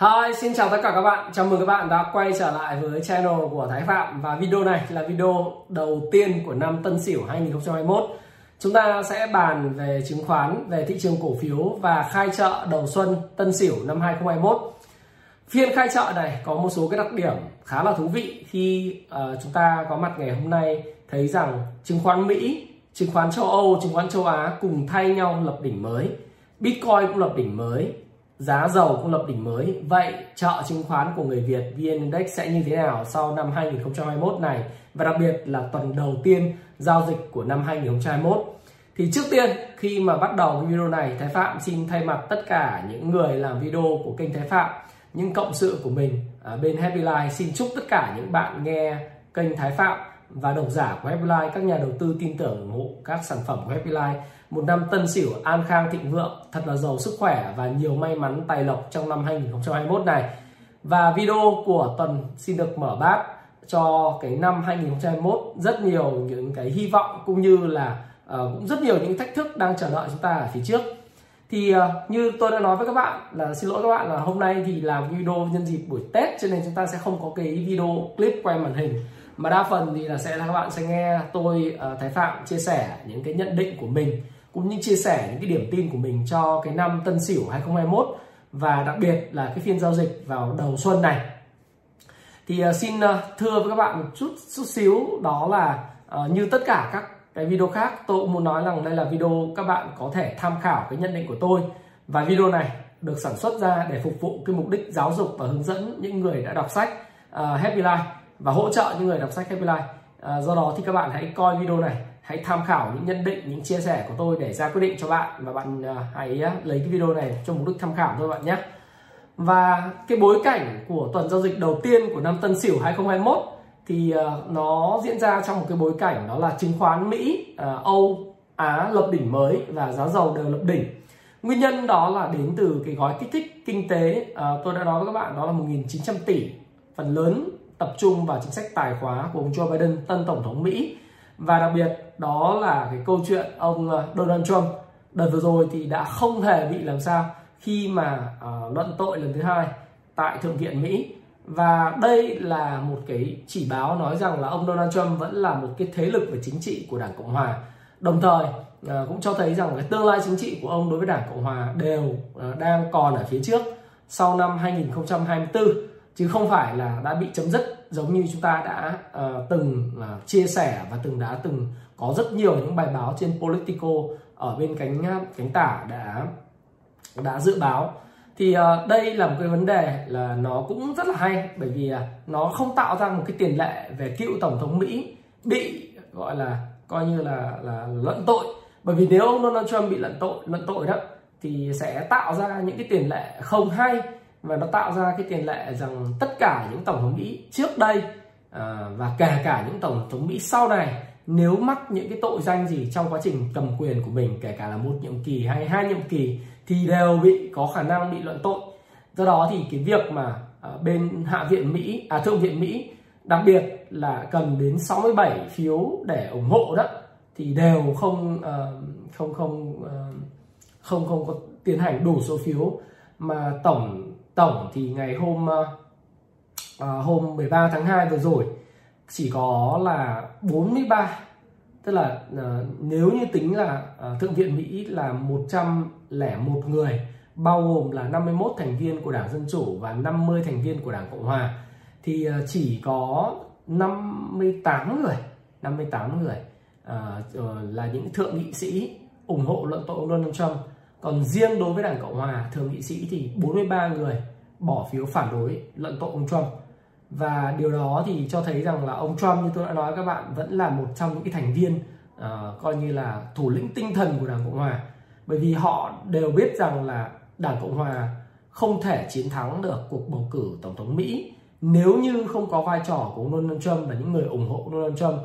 Hi, xin chào tất cả các bạn. Chào mừng các bạn đã quay trở lại với channel của Thái Phạm và video này là video đầu tiên của năm Tân Sửu 2021. Chúng ta sẽ bàn về chứng khoán, về thị trường cổ phiếu và khai chợ đầu xuân Tân Sửu năm 2021. Phiên khai chợ này có một số cái đặc điểm khá là thú vị khi uh, chúng ta có mặt ngày hôm nay thấy rằng chứng khoán Mỹ, chứng khoán châu Âu, chứng khoán châu Á cùng thay nhau lập đỉnh mới. Bitcoin cũng lập đỉnh mới, giá dầu cũng lập đỉnh mới. Vậy chợ chứng khoán của người Việt VN Index sẽ như thế nào sau năm 2021 này và đặc biệt là tuần đầu tiên giao dịch của năm 2021? Thì trước tiên, khi mà bắt đầu video này, Thái Phạm xin thay mặt tất cả những người làm video của kênh Thái Phạm, những cộng sự của mình ở bên Happy Life xin chúc tất cả những bạn nghe kênh Thái Phạm và độc giả của Happy Life các nhà đầu tư tin tưởng ủng hộ các sản phẩm của Happy Life một năm tân sửu an khang thịnh vượng thật là giàu sức khỏe và nhiều may mắn tài lộc trong năm 2021 này. Và video của tuần xin được mở bát cho cái năm 2021 rất nhiều những cái hy vọng cũng như là uh, cũng rất nhiều những thách thức đang chờ đợi chúng ta ở phía trước. Thì uh, như tôi đã nói với các bạn là xin lỗi các bạn là hôm nay thì làm video nhân dịp buổi Tết cho nên chúng ta sẽ không có cái video clip quay màn hình. Mà đa phần thì là sẽ là các bạn sẽ nghe tôi uh, Thái Phạm chia sẻ những cái nhận định của mình cũng như chia sẻ những cái điểm tin của mình cho cái năm Tân Sửu 2021 và đặc biệt là cái phiên giao dịch vào đầu xuân này. Thì uh, xin uh, thưa với các bạn một chút chút xíu đó là uh, như tất cả các cái video khác tôi cũng muốn nói rằng đây là video các bạn có thể tham khảo cái nhận định của tôi. Và video này được sản xuất ra để phục vụ cái mục đích giáo dục và hướng dẫn những người đã đọc sách uh, Happy Life và hỗ trợ những người đọc sách Happy Life. Uh, do đó thì các bạn hãy coi video này hãy tham khảo những nhận định những chia sẻ của tôi để ra quyết định cho bạn và bạn à, hãy à, lấy cái video này cho mục đích tham khảo thôi bạn nhé và cái bối cảnh của tuần giao dịch đầu tiên của năm Tân Sửu 2021 thì à, nó diễn ra trong một cái bối cảnh đó là chứng khoán Mỹ, Âu, Á lập đỉnh mới và giá dầu đều lập đỉnh. Nguyên nhân đó là đến từ cái gói kích thích kinh tế tôi đã nói với các bạn đó là 1.900 tỷ phần lớn tập trung vào chính sách tài khóa của ông Joe Biden tân tổng thống Mỹ và đặc biệt đó là cái câu chuyện ông ờ, Donald Trump đợt vừa rồi thì đã không hề bị làm sao khi mà uh, luận tội lần thứ hai tại thượng viện Mỹ. Và đây là một cái chỉ báo nói rằng là ông Donald Trump vẫn là một cái thế lực về chính trị của Đảng Cộng Hòa. Đồng thời uh, cũng cho thấy rằng cái tương lai chính trị của ông đối với Đảng Cộng Hòa đều uh, đang còn ở phía trước sau năm 2024 chứ không phải là đã bị chấm dứt giống như chúng ta đã uh, từng uh, chia sẻ và từng đã từng có rất nhiều những bài báo trên Politico ở bên cánh ờ, cánh tả đã đã dự báo. Thì uh, đây là một cái vấn đề là nó cũng rất là hay bởi vì uh, nó không tạo ra một cái tiền lệ về cựu tổng thống Mỹ bị gọi là coi như là là luận tội. Bởi vì nếu ông Donald Trump bị luận tội luận tội đó thì sẽ tạo ra những cái tiền lệ không hay và nó tạo ra cái tiền lệ rằng tất cả những tổng thống Mỹ trước đây à, và kể cả những tổng thống Mỹ sau này nếu mắc những cái tội danh gì trong quá trình cầm quyền của mình kể cả là một nhiệm kỳ hay hai nhiệm kỳ thì đều bị có khả năng bị luận tội. Do đó thì cái việc mà à, bên hạ viện Mỹ à thượng viện Mỹ đặc biệt là cần đến 67 phiếu để ủng hộ đó thì đều không uh, không không uh, không không có tiến hành đủ số phiếu mà tổng tổng thì ngày hôm uh, hôm 13 tháng 2 vừa rồi chỉ có là 43 tức là uh, nếu như tính là uh, thượng viện Mỹ là 101 người bao gồm là 51 thành viên của Đảng Dân Chủ và 50 thành viên của Đảng Cộng Hòa thì uh, chỉ có 58 người 58 người uh, là những thượng nghị sĩ ủng hộ luận tội ông Donald Trump còn riêng đối với Đảng Cộng Hòa thượng nghị sĩ thì 43 người bỏ phiếu phản đối luận tội ông Trump. Và điều đó thì cho thấy rằng là ông Trump như tôi đã nói các bạn vẫn là một trong những cái thành viên uh, coi như là thủ lĩnh tinh thần của Đảng Cộng Hòa. Bởi vì họ đều biết rằng là Đảng Cộng Hòa không thể chiến thắng được cuộc bầu cử tổng thống Mỹ nếu như không có vai trò của Donald Trump và những người ủng hộ Donald Trump.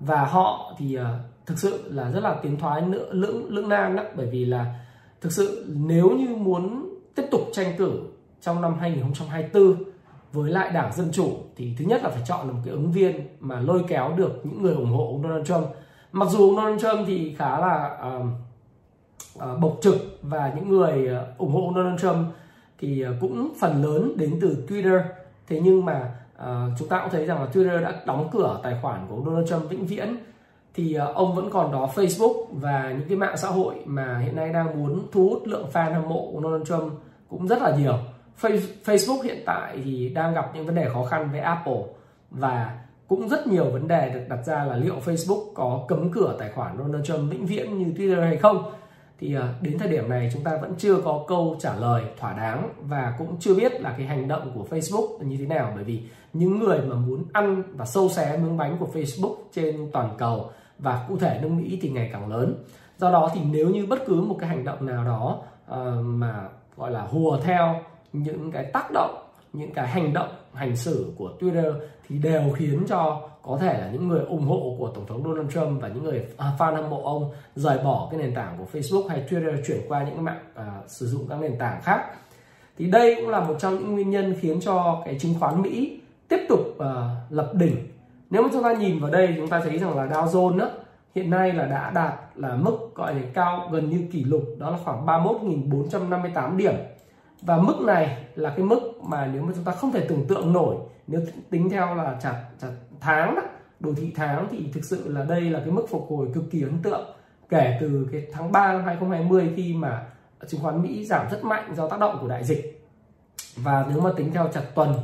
Và họ thì uh, thực sự là rất là tiến thoái lưỡng lưỡng, lưỡng nan đó bởi vì là thực sự nếu như muốn tiếp tục tranh cử trong năm 2024 với lại đảng Dân Chủ thì thứ nhất là phải chọn một cái ứng viên mà lôi kéo được những người ủng hộ ông Donald Trump. Mặc dù ông Donald Trump thì khá là uh, uh, bộc trực và những người uh, ủng hộ ông Donald Trump thì uh, cũng phần lớn đến từ Twitter. Thế nhưng mà uh, chúng ta cũng thấy rằng là Twitter đã đóng cửa tài khoản của ông Donald Trump vĩnh viễn thì ờ, ông vẫn còn đó Facebook và những cái mạng xã hội mà hiện nay đang muốn thu hút lượng fan hâm mộ của Donald Trump cũng rất là nhiều. Facebook hiện tại thì đang gặp những vấn đề khó khăn với Apple và cũng rất nhiều vấn đề được đặt ra là liệu Facebook có cấm cửa tài khoản Donald Trump vĩnh viễn như Twitter hay không. Thì ờ, đến thời điểm này chúng ta vẫn chưa có câu trả lời thỏa đáng và cũng chưa biết là cái hành động của Facebook như thế nào. Bởi vì những người mà muốn ăn và sâu xé miếng bánh của Facebook trên toàn cầu và cụ thể nước Mỹ thì ngày càng lớn. Do đó thì nếu như bất cứ một cái hành động nào đó uh, mà gọi là hùa theo những cái tác động những cái hành động hành xử của Twitter thì đều khiến cho có thể là những người ủng hộ của tổng thống Donald Trump và những người fan hâm mộ ông rời bỏ cái nền tảng của Facebook hay Twitter chuyển qua những mạng à, sử dụng các nền tảng khác. Thì đây cũng là một trong những nguyên nhân khiến cho cái chứng khoán Mỹ tiếp tục uh, lập đỉnh nếu mà chúng ta nhìn vào đây chúng ta thấy rằng là Dow Jones đó, hiện nay là đã đạt là mức gọi là cao gần như kỷ lục đó là khoảng 31.458 điểm. Và mức này là cái mức mà nếu mà chúng ta không thể tưởng tượng nổi nếu tính theo là chặt chặt tháng đó, đồ thị tháng thì thực sự là đây là cái mức phục hồi cực kỳ ấn tượng. Kể từ cái tháng 3 năm 2020 khi mà chứng khoán Mỹ giảm rất mạnh do tác động của đại dịch. Và nếu mà tính theo chặt tuần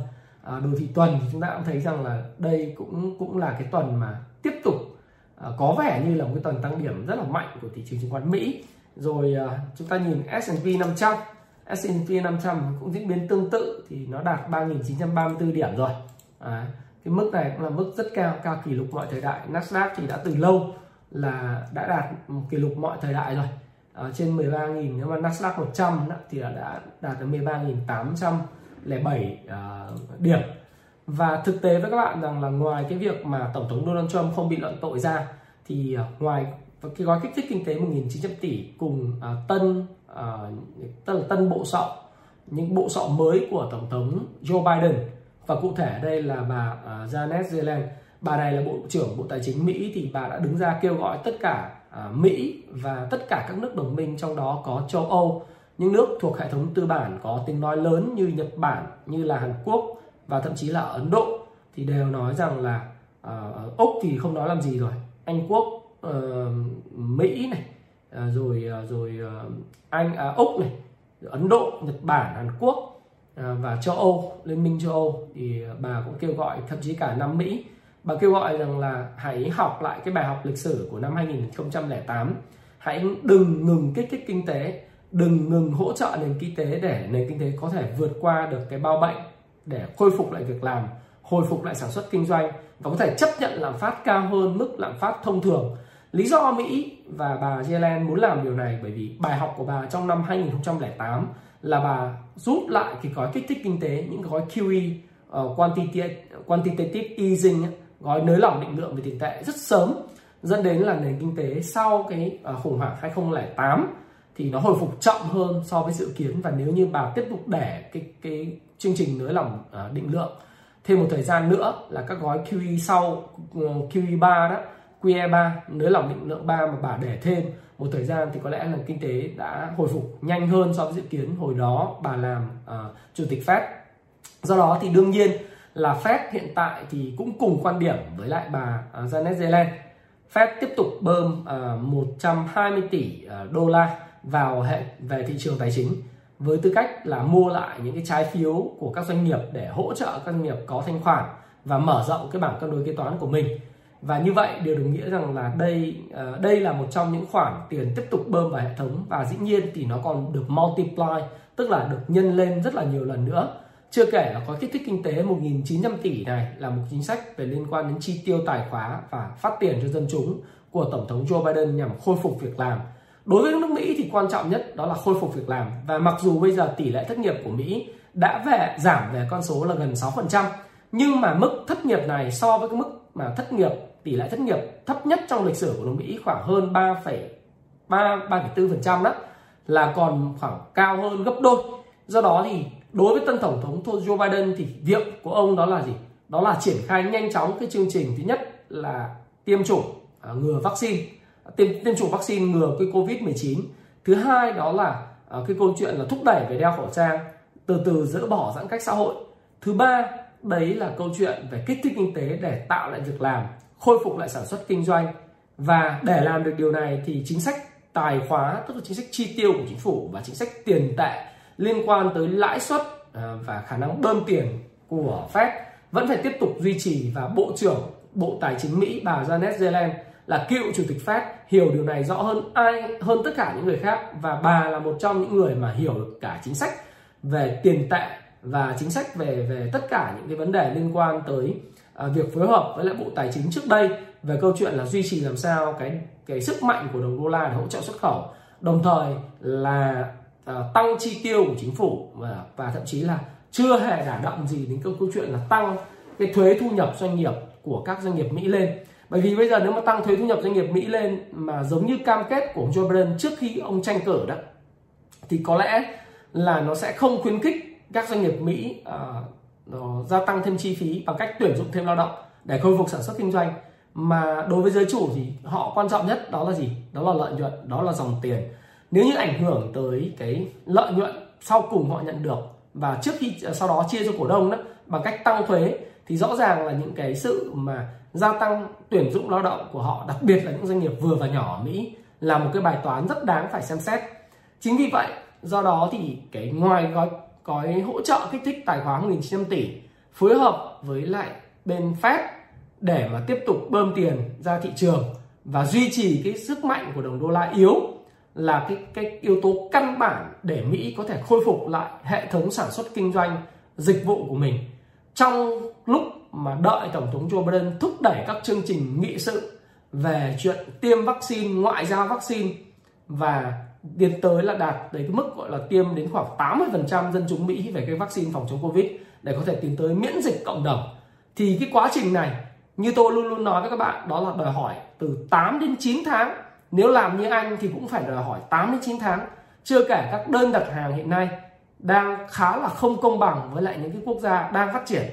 Ờ, đồ thị tuần thì chúng ta cũng thấy rằng là đây cũng cũng là cái tuần mà tiếp tục ờ, có vẻ như là một cái tuần tăng điểm rất là mạnh của thị trường chứng khoán Mỹ. Rồi ờ, chúng ta nhìn S&P 500 S&P 500 cũng diễn biến tương tự thì nó đạt 3.934 điểm rồi. À, cái mức này cũng là mức rất cao cao kỷ lục mọi thời đại. Nasdaq thì đã từ lâu là đã đạt kỷ lục mọi thời đại rồi. À, trên 13.000 nếu mà Nasdaq 100 thì đã đạt đến 13.807 uh, à, điểm. Và thực tế với các bạn rằng là ngoài cái việc mà tổng thống Donald Trump không bị luận tội ra thì uh, ngoài cái gói kích thích kinh tế 1.900 tỷ cùng uh, tân uh, tức là tân bộ sọ những bộ sọ mới của tổng thống Joe Biden. Và cụ thể ở đây là bà uh, Janet Yellen. Bà này là bộ trưởng bộ tài chính Mỹ thì bà đã đứng ra kêu gọi tất cả uh, Mỹ và tất cả các nước đồng minh trong đó có châu Âu những nước thuộc hệ thống tư bản có tiếng nói lớn như Nhật Bản như là Hàn Quốc và thậm chí là Ấn Độ thì đều nói rằng là uh, Úc thì không nói làm gì rồi. Anh Quốc uh, Mỹ này uh, rồi uh, rồi uh, anh à, úc này ấn độ nhật bản hàn quốc và châu âu liên minh châu âu thì bà cũng kêu gọi thậm chí cả nam mỹ. Bà kêu gọi rằng là hãy học lại cái bài học lịch sử của năm 2008 hãy đừng ngừng kích thích kinh tế đừng ngừng hỗ trợ nền kinh tế để nền kinh tế có thể vượt qua được cái bao bệnh để khôi phục lại việc làm hồi phục lại sản xuất kinh doanh và có thể chấp nhận lạm phát cao hơn mức lạm phát thông thường. Lý do Mỹ và bà Yellen muốn làm điều này bởi vì bài học của bà trong năm 2008 là bà rút lại cái gói kích thích kinh tế, những gói QE, uh, ờ, quantitative, quantitative easing, gói nới lỏng định lượng về tiền tệ rất sớm dẫn đến là nền kinh tế sau cái uh, khủng hoảng 2008 thì nó hồi phục chậm hơn so với dự kiến. Và nếu như bà tiếp tục để cái cái chương trình nới lỏng à, định lượng thêm một thời gian nữa là các gói QE sau ờ, QE 3 đó QE3 nới lỏng định lượng 3 mà bà để thêm một thời gian thì có lẽ là kinh tế đã hồi phục nhanh hơn so với dự kiến. Hồi đó bà làm uh, chủ tịch Fed. Do đó thì đương nhiên là Fed hiện tại thì cũng cùng quan điểm với lại bà uh, Janet Yellen. Fed tiếp tục bơm uh, 120 tỷ uh, đô la vào hệ, về thị trường tài chính, với tư cách là mua lại những cái trái phiếu của các doanh nghiệp để hỗ trợ các doanh nghiệp có thanh khoản và mở rộng cái bảng cân đối kế toán của mình và như vậy, điều đồng nghĩa rằng là đây ờ, đây là một trong những khoản tiền tiếp tục bơm vào hệ thống và dĩ nhiên thì nó còn được multiply, tức là được nhân lên rất là nhiều lần nữa chưa kể là có kích thích kinh tế 1.900 tỷ này là một chính sách về liên quan đến chi tiêu tài khóa và phát tiền cho dân chúng của Tổng thống Joe Biden nhằm khôi phục việc làm đối với nước Mỹ thì quan trọng nhất đó là khôi phục việc làm và mặc dù bây giờ tỷ lệ thất nghiệp của Mỹ đã về giảm về con số là gần 6% nhưng mà mức thất nghiệp này so với cái mức mà thất nghiệp tỷ lệ thất nghiệp thấp nhất trong lịch sử của nước Mỹ khoảng hơn 3,3 3,4% đó là còn khoảng cao hơn gấp đôi. Do đó thì đối với tân tổng thống Joe Biden thì việc của ông đó là gì? Đó là triển khai nhanh chóng cái chương trình thứ nhất là tiêm chủng à, ngừa vaccine, tiêm tiêm chủng vaccine ngừa cái Covid-19. Thứ hai đó là à, cái câu chuyện là thúc đẩy về đeo khẩu trang, từ từ dỡ bỏ giãn cách xã hội. Thứ ba đấy là câu chuyện về kích thích kinh tế để tạo lại việc làm khôi phục lại sản xuất kinh doanh và để làm được điều này thì chính sách tài khóa tức là chính sách chi tiêu của chính phủ và chính sách tiền tệ liên quan tới lãi suất à, và khả năng bơm tiền của Fed vẫn phải tiếp tục duy trì và Bộ trưởng Bộ Tài chính Mỹ bà Janet Yellen là cựu chủ tịch Fed hiểu điều này rõ hơn ai hơn tất cả những người khác. Và bà là một trong những người mà hiểu được cả chính sách về tiền tệ và chính sách về về tất cả những cái vấn đề liên quan tới à, việc phối hợp với lại bộ tài chính trước đây về câu chuyện là duy trì làm sao cái cái sức mạnh của đồng đô la để hỗ trợ xuất khẩu đồng thời là à, tăng chi tiêu của chính phủ và và thậm chí là chưa hề đả động gì đến câu câu chuyện là tăng cái thuế thu nhập doanh nghiệp của các doanh nghiệp Mỹ lên bởi vì bây giờ nếu mà tăng thuế thu nhập doanh nghiệp Mỹ lên mà giống như cam kết của Joe Biden trước khi ông tranh cử đó thì có lẽ là nó sẽ không khuyến khích các doanh nghiệp Mỹ uh, gia tăng thêm chi phí bằng cách tuyển dụng thêm lao động để khôi phục sản xuất kinh doanh. Mà đối với giới chủ thì họ quan trọng nhất đó là gì? Đó là lợi nhuận đó là dòng tiền. Nếu như ảnh hưởng tới cái lợi nhuận sau cùng họ nhận được và trước khi à, sau đó chia cho cổ đông đó bằng cách tăng thuế thì rõ ràng là những cái sự mà gia tăng tuyển dụng lao động của họ, đặc biệt là những doanh nghiệp vừa và nhỏ ở Mỹ, là một cái bài toán rất đáng phải xem xét. Chính vì vậy, do đó thì cái ngoài gói gói hỗ trợ kích thích tài khoá 1.900 tỷ phối hợp với lại bên Fed để mà tiếp tục bơm tiền ra thị trường và duy trì cái sức mạnh của đồng đô la yếu là cái cái yếu tố căn bản để Mỹ có thể khôi phục lại hệ thống sản xuất kinh doanh, dịch vụ của mình. Trong lúc mà đợi tổng thống Joe Biden thúc đẩy các chương trình nghị sự về chuyện tiêm vaccine, ngoại giao vaccine và tiến tới là đạt đến cái mức gọi là tiêm đến khoảng 80% dân chúng Mỹ về cái vaccine phòng chống Covid để có thể tiến tới miễn dịch cộng đồng. Thì cái quá trình này như tôi luôn luôn nói với các bạn đó là đòi hỏi từ 8 đến 9 tháng. Nếu làm như anh thì cũng phải đòi hỏi 8 đến 9 tháng. Chưa kể các đơn đặt hàng hiện nay đang khá là không công bằng với lại những cái quốc gia đang phát triển.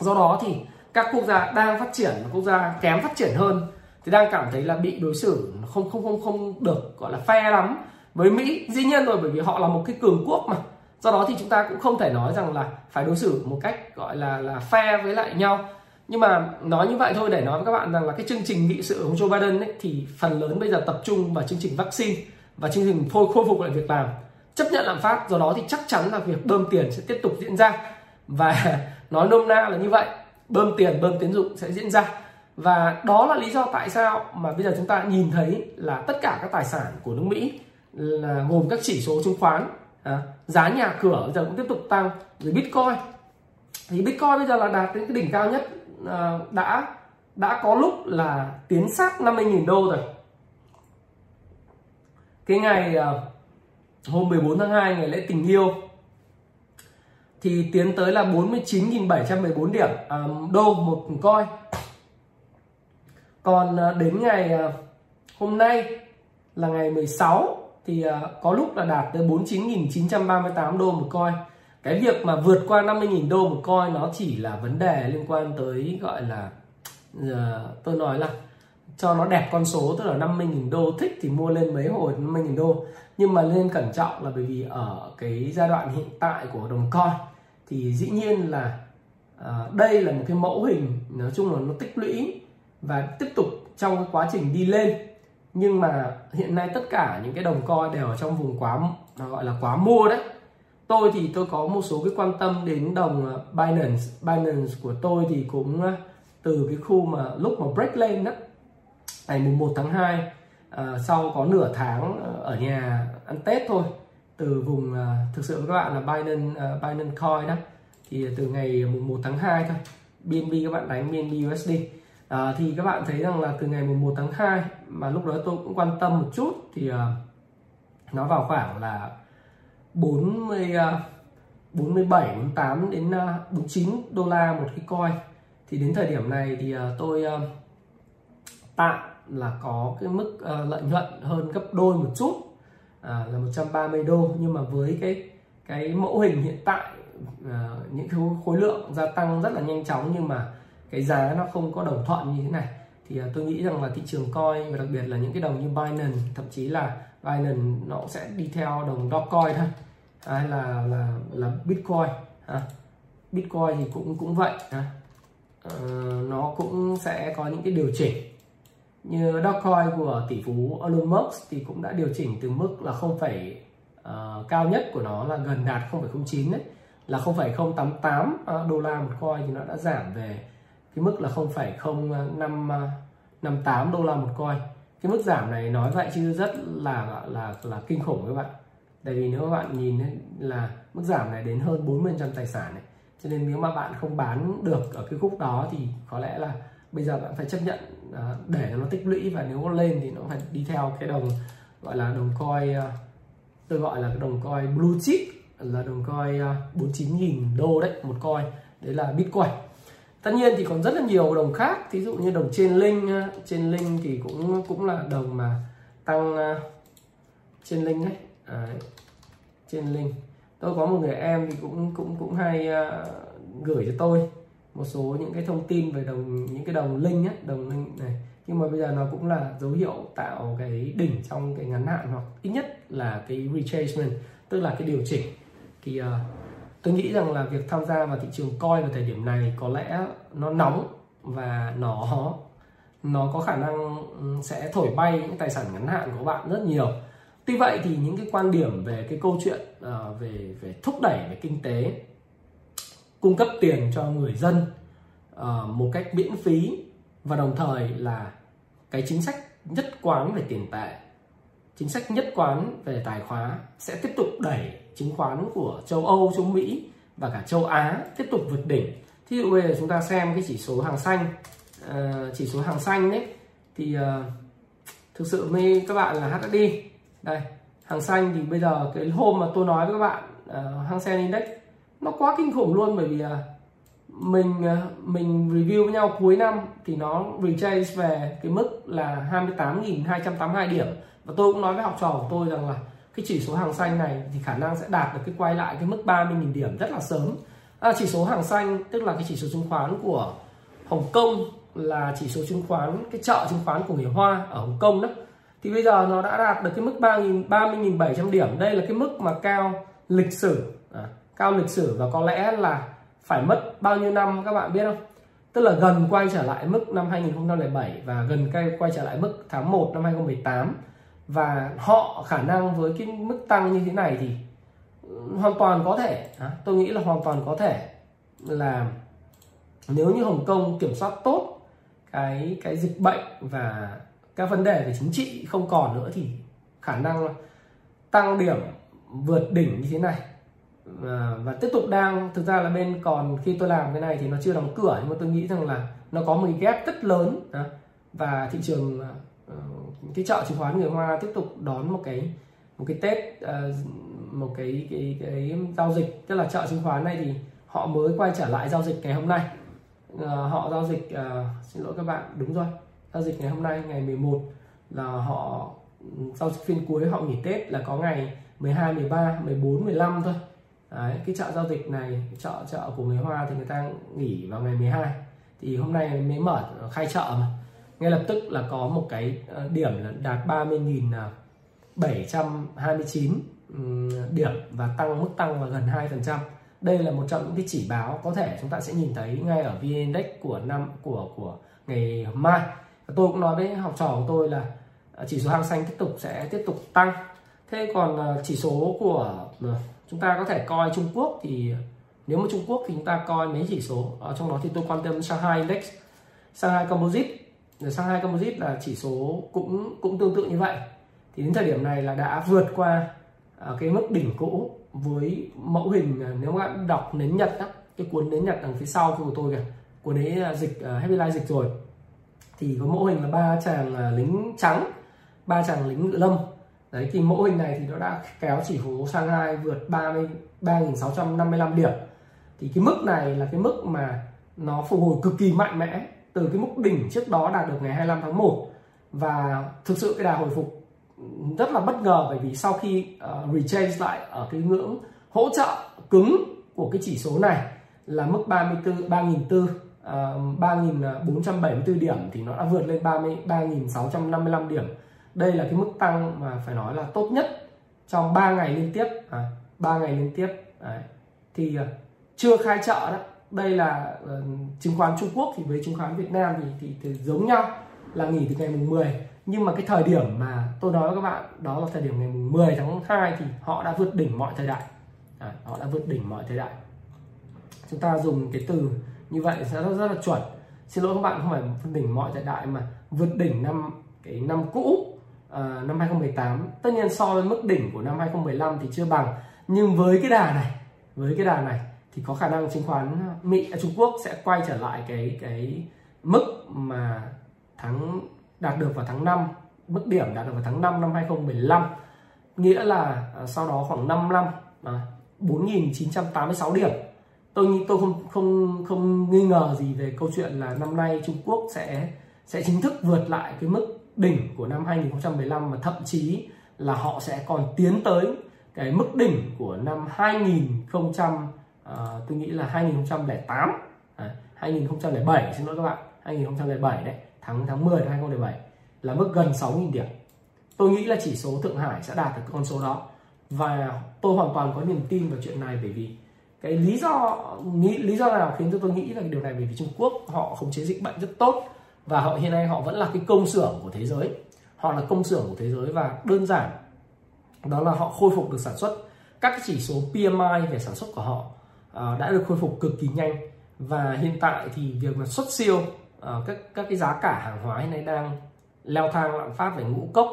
Do đó thì các quốc gia đang phát triển quốc gia kém phát triển hơn thì đang cảm thấy là bị đối xử không không không không được gọi là phe lắm với Mỹ. Dĩ nhiên rồi bởi vì họ là một cái cường quốc mà. Do đó thì chúng ta cũng không thể nói rằng là phải đối xử một cách gọi là là phe với lại nhau. Nhưng mà nói như vậy thôi để nói với các bạn rằng là cái chương trình nghị sự của Joe Biden ấy, thì phần lớn bây giờ tập trung vào chương trình vaccine và chương trình phôi khôi phục lại việc làm chấp nhận lạm phát. Do đó thì chắc chắn là việc bơm tiền sẽ tiếp tục diễn ra và nói nôm na là như vậy. Bơm tiền bơm tiến dụng sẽ diễn ra. Và đó là lý do tại sao mà bây giờ chúng ta nhìn thấy là tất cả các tài sản của nước Mỹ là gồm các chỉ số chứng khoán à, giá nhà cửa bây giờ cũng tiếp tục tăng rồi Bitcoin. Thì Bitcoin bây giờ là đạt đến cái đỉnh cao nhất à, đã đã có lúc là tiến sát 50.000 đô rồi. Cái ngày à, hôm 14 tháng 2 ngày lễ tình yêu thì tiến tới là 49.714 điểm. À, đô một coin còn à, đến ngày à, hôm nay là ngày 16 thì à, có lúc là đạt tới 49.938 đô một coin cái việc mà vượt qua 50.000 đô một coin nó chỉ là vấn đề liên quan tới gọi là ờ, tôi nói là cho nó đẹp con số tức là 50.000 đô thích thì mua lên mấy hồi 50.000 đô. Nhưng mà nên cẩn trọng là bởi vì ở cái giai đoạn hiện tại của đồng coin thì dĩ nhiên là à, đây là một cái mẫu hình nói chung là nó tích lũy và tiếp tục trong cái quá trình đi lên. Nhưng mà hiện nay tất cả những cái đồng coi đều ở trong vùng quá nó gọi là quá mua đấy. Tôi thì tôi có một số cái quan tâm đến đồng ờ, Binance. Binance của tôi thì cũng ờ, từ cái khu mà lúc mà break lên đó ngày mùng 1 tháng 2 à, sau có nửa tháng ở nhà ăn Tết thôi từ vùng uh, thực sự với các bạn là Binance uh, Binance Coin đó thì từ ngày mùng 1 tháng 2 thôi BNB các bạn đánh BNB USD à, thì các bạn thấy rằng là từ ngày 1 tháng 2 mà lúc đó tôi cũng quan tâm một chút thì uh, nó vào khoảng là 40 uh, 47 48 đến uh, 49 đô la một cái coin. Thì đến thời điểm này thì uh, tôi uh, tạm là có cái mức uh, lợi nhuận hơn gấp đôi một chút à, là 130 đô. Nhưng mà với cái cái mẫu hình hiện tại à, những cái khối lượng gia tăng rất là nhanh chóng nhưng mà cái giá nó không có đồng thuận như thế này thì à, tôi nghĩ rằng là thị trường coin và đặc biệt là những cái đồng như Binance thậm chí là Binance nó sẽ đi theo đồng Dogecoin thôi. Hay là là là Bitcoin à, Bitcoin thì cũng cũng vậy à, nó cũng sẽ có những cái điều chỉnh như Dogecoin của tỷ phú Elon Musk thì cũng đã điều chỉnh từ mức là không phải uh, cao nhất của nó là gần đạt 0,09 đấy. Là 0,088 ờ, đô la một coin thì nó đã giảm về cái mức là 0,0558 ờ, đô la một coin. Cái mức giảm này nói vậy chứ rất là là là kinh khủng các bạn. Tại vì nếu các bạn nhìn là mức giảm này đến hơn 40 tài sản này cho nên nếu mà bạn không bán được ở cái khúc đó thì có lẽ là bây giờ bạn phải chấp nhận Ờ, để nó tích lũy và nếu nó lên thì nó phải đi theo cái đồng gọi là đồng coi ờ, tôi gọi là cái đồng coi blue chip là đồng coi 49.000 ờ, đô đấy một coi đấy là bitcoin. Tất nhiên thì còn rất là nhiều đồng khác thí dụ như đồng trên linh trên linh thì cũng cũng là đồng mà tăng trên linh đấy. Đấy. trên linh tôi có một người em thì cũng cũng cũng hay uh, gửi cho tôi một số những cái thông tin về đồng những cái đồng linh ấy đồng linh này. Nhưng mà bây giờ nó cũng là dấu hiệu tạo cái đỉnh trong cái ngắn hạn hoặc ít nhất là cái retracement tức là cái điều chỉnh. Thì uh, tôi nghĩ rằng là việc tham gia vào thị trường coi vào thời điểm này có lẽ nó nóng và nó nó có khả năng ừ, sẽ thổi bay những tài sản ngắn hạn của bạn rất nhiều. Tuy vậy thì những cái quan điểm về cái câu chuyện uh, về về thúc đẩy về kinh tế cung cấp tiền cho người dân uh, một cách miễn phí và đồng thời là cái chính sách nhất quán về tiền tệ chính sách nhất quán về tài khoá sẽ tiếp tục đẩy chứng khoán của châu Âu, châu Mỹ và cả châu Á tiếp tục vượt đỉnh. Thí dụ bây giờ chúng ta xem cái chỉ số hàng xanh, uh, chỉ số hàng xanh đấy thì uh, thực sự mê các bạn là HSD đây hàng xanh thì bây giờ cái hôm mà tôi nói với các bạn uh, hang sen index nó quá kinh khủng luôn bởi vì là mình à, mình review với nhau cuối năm thì nó retrace về cái mức là 28.282 điểm. Và tôi cũng nói với học trò của tôi rằng là cái chỉ số hàng xanh này thì khả năng sẽ đạt được cái quay lại cái mức 30.000 điểm rất là sớm. À, chỉ số hàng xanh tức là cái chỉ số chứng khoán của Hồng Kông là chỉ số chứng khoán cái chợ chứng khoán của người Hoa ở Hồng Kông đó. Thì bây giờ nó đã đạt được cái mức 3.000 30.700 điểm. Đây là cái mức mà cao lịch sử cao lịch sử và có lẽ là phải mất bao nhiêu năm các bạn biết không? Tức là gần quay trở lại mức năm 2007 và gần quay trở lại mức tháng 1 năm 2018 và họ khả năng với cái mức tăng như thế này thì ừ, hoàn toàn có thể. À, tôi nghĩ là hoàn toàn có thể là nếu như Hồng Kông kiểm soát tốt cái cái dịch bệnh và các vấn đề về chính trị không còn nữa thì khả năng tăng điểm vượt đỉnh như thế này và, và tiếp tục đang thực ra là bên còn khi tôi làm cái này thì nó chưa đóng cửa nhưng mà tôi nghĩ rằng là nó có một cái gap rất lớn đó. và thị trường ờ, ờ, cái chợ chứng khoán người Hoa tiếp tục đón một cái một cái Tết một cái cái cái giao dịch. Tức là chợ chứng khoán này thì họ mới quay trở lại giao dịch ngày hôm nay. Họ giao dịch xin lỗi các bạn đúng rồi. Giao dịch ngày hôm nay ngày 11 là họ ừ, giao dịch phiên cuối họ nghỉ Tết là có ngày 12, 13, 14, 15 thôi. Đấy, cái chợ giao dịch này chợ chợ của người Hoa thì người ta nghỉ vào ngày 12 thì hôm nay mới mở khai chợ mà. Ngay lập tức là có một cái ờ, điểm là đạt 30.729 điểm và tăng mức tăng là gần 2% đây là một trong những cái chỉ báo có thể chúng ta sẽ nhìn thấy ngay ở VN Index của năm của của ngày mai. Tôi cũng nói với học trò của tôi là ờ, chỉ số hàng xanh tiếp tục sẽ tiếp tục tăng. Thế còn ờ, chỉ số của chúng ta có thể coi Trung Quốc thì nếu mà Trung Quốc thì chúng ta coi mấy chỉ số. Ở trong đó thì tôi quan tâm Shanghai Index. Shanghai Composite Shanghai Composite là chỉ số cũng cũng tương tự như vậy. Thì đến thời điểm này là đã vượt qua à, cái mức đỉnh cũ với mẫu hình à, nếu các bạn đọc nến Nhật á, cái cuốn nến Nhật đằng phía sau của tôi kìa cuốn ấy à, dịch Happy Life dịch rồi thì có mẫu hình là ba chàng lính trắng ba chàng lính ngự lâm đấy thì mẫu hình này thì nó đã kéo chỉ số Shanghai vượt 30 3.655 điểm. Thì cái mức này là cái mức mà nó phục hồi cực kỳ mạnh mẽ từ cái mức đỉnh trước đó đạt được ngày 25 tháng 1 và thực sự cái đà hồi phục rất là bất ngờ bởi vì sau khi ờ, uh, retrace lại ở cái ngưỡng hỗ trợ cứng của cái chỉ số này là mức 34 3.400 uh, 3.474 điểm thì nó đã vượt lên 30 3.655 điểm đây là cái mức tăng mà phải nói là tốt nhất trong 3 ngày liên tiếp. À, 3 ngày liên tiếp. Đấy. thì uh, chưa khai trợ đó. Đây là uh, chứng khoán Trung Quốc thì với chứng khoán Việt Nam thì, thì, thì giống nhau là nghỉ từ ngày mùng 10 nhưng mà cái thời điểm mà tôi nói với các bạn đó là thời điểm ngày mùng 10 tháng 2 thì họ đã vượt đỉnh mọi thời đại. À, họ đã vượt đỉnh mọi thời đại. Chúng ta dùng cái từ như vậy sẽ rất, rất là chuẩn. Xin lỗi các bạn không phải vượt đỉnh mọi thời đại mà vượt đỉnh năm cái năm cũ. À, năm 2018 tất nhiên so với mức đỉnh của năm 2015 thì chưa bằng. Nhưng với cái đà này với cái đà này thì có khả năng chứng khoán Mỹ à, Trung Quốc sẽ quay trở lại cái cái mức mà tháng đạt được vào tháng 5 mức điểm đạt được vào tháng 5 năm 2015 nghĩa là à, sau đó khoảng 5 năm à, 4.986 điểm. Tôi nghĩ tôi không không không nghi ngờ gì về câu chuyện là năm nay Trung Quốc sẽ sẽ chính thức vượt lại cái mức đỉnh của năm 2015 và thậm chí là họ sẽ còn tiến tới cái mức đỉnh của năm 2000 uh, à, tôi nghĩ là 2008 à, 2007 xin lỗi các bạn 2007 đấy tháng tháng 10 năm 2007 là mức gần 6.000 điểm. Tôi nghĩ là chỉ số Thượng Hải sẽ đạt được con số đó. Và tôi hoàn toàn có niềm tin vào chuyện này bởi vì cái lý do nghĩ lý do nào khiến cho tôi nghĩ là điều này? Bởi vì Trung Quốc họ khống chế dịch bệnh rất tốt và họ hiện nay họ vẫn là cái công xưởng của thế giới. Họ là công xưởng của thế giới và đơn giản đó là họ khôi phục được sản xuất. Các cái chỉ số PMI về sản xuất của họ uh, đã được khôi phục cực kỳ nhanh. Và hiện tại thì việc mà xuất siêu uh, các các cái giá cả hàng hóa hiện nay đang leo thang lạm phát về ngũ cốc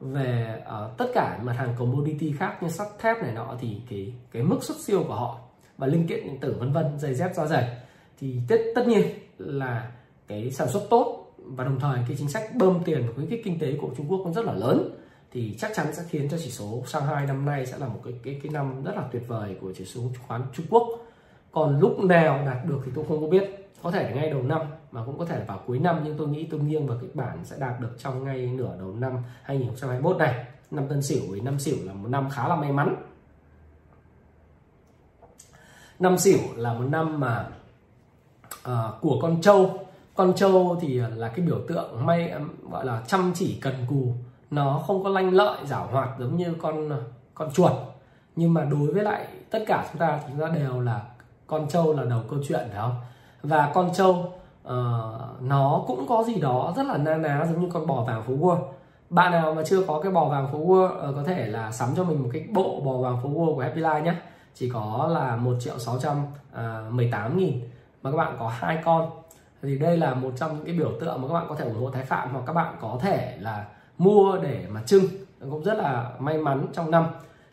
về uh, tất cả mặt hàng commodity khác như sắt thép này nọ thì cái cái mức xuất siêu của họ và linh kiện điện tử vân vân giày dép da giày thì tất tất nhiên là cái sản xuất tốt và đồng thời cái chính sách bơm tiền khuyến khích kinh tế của Trung Quốc cũng rất là lớn thì chắc chắn sẽ khiến cho chỉ số Shanghai năm nay sẽ là một cái cái cái năm rất là tuyệt vời của chỉ số chứng khoán Trung Quốc. Còn lúc nào đạt được thì tôi không có biết có thể ngay đầu năm mà cũng có thể vào cuối năm nhưng tôi nghĩ tôi nghiêng vào kịch bản sẽ đạt được trong ngay nửa đầu năm 2021 này. Năm Tân Sửu với năm Sửu là một năm khá là may mắn. Năm Sửu là một năm mà uh, của con trâu con trâu thì là cái biểu tượng may gọi là chăm chỉ cần cù. Nó không có lanh lợi giảo hoạt giống như con con chuột. Nhưng mà đối với lại tất cả chúng ta thì chúng ta đều là con trâu là đầu câu chuyện phải không? Và con trâu uh, nó cũng có gì đó rất là na ná giống như con bò vàng phố Wall bạn nào mà chưa có cái bò vàng phố Wall uh, ờ, có thể là sắm cho mình một cái bộ bò vàng phố Wall của Happy Life nhé chỉ có là một triệu sáu trăm ờ, mười tám nghìn. Mà các bạn có hai con thì đây là một trong những cái biểu tượng mà các bạn có thể ủng hộ Thái Phạm hoặc các bạn có thể là mua để mà trưng. Cũng rất là may mắn trong năm.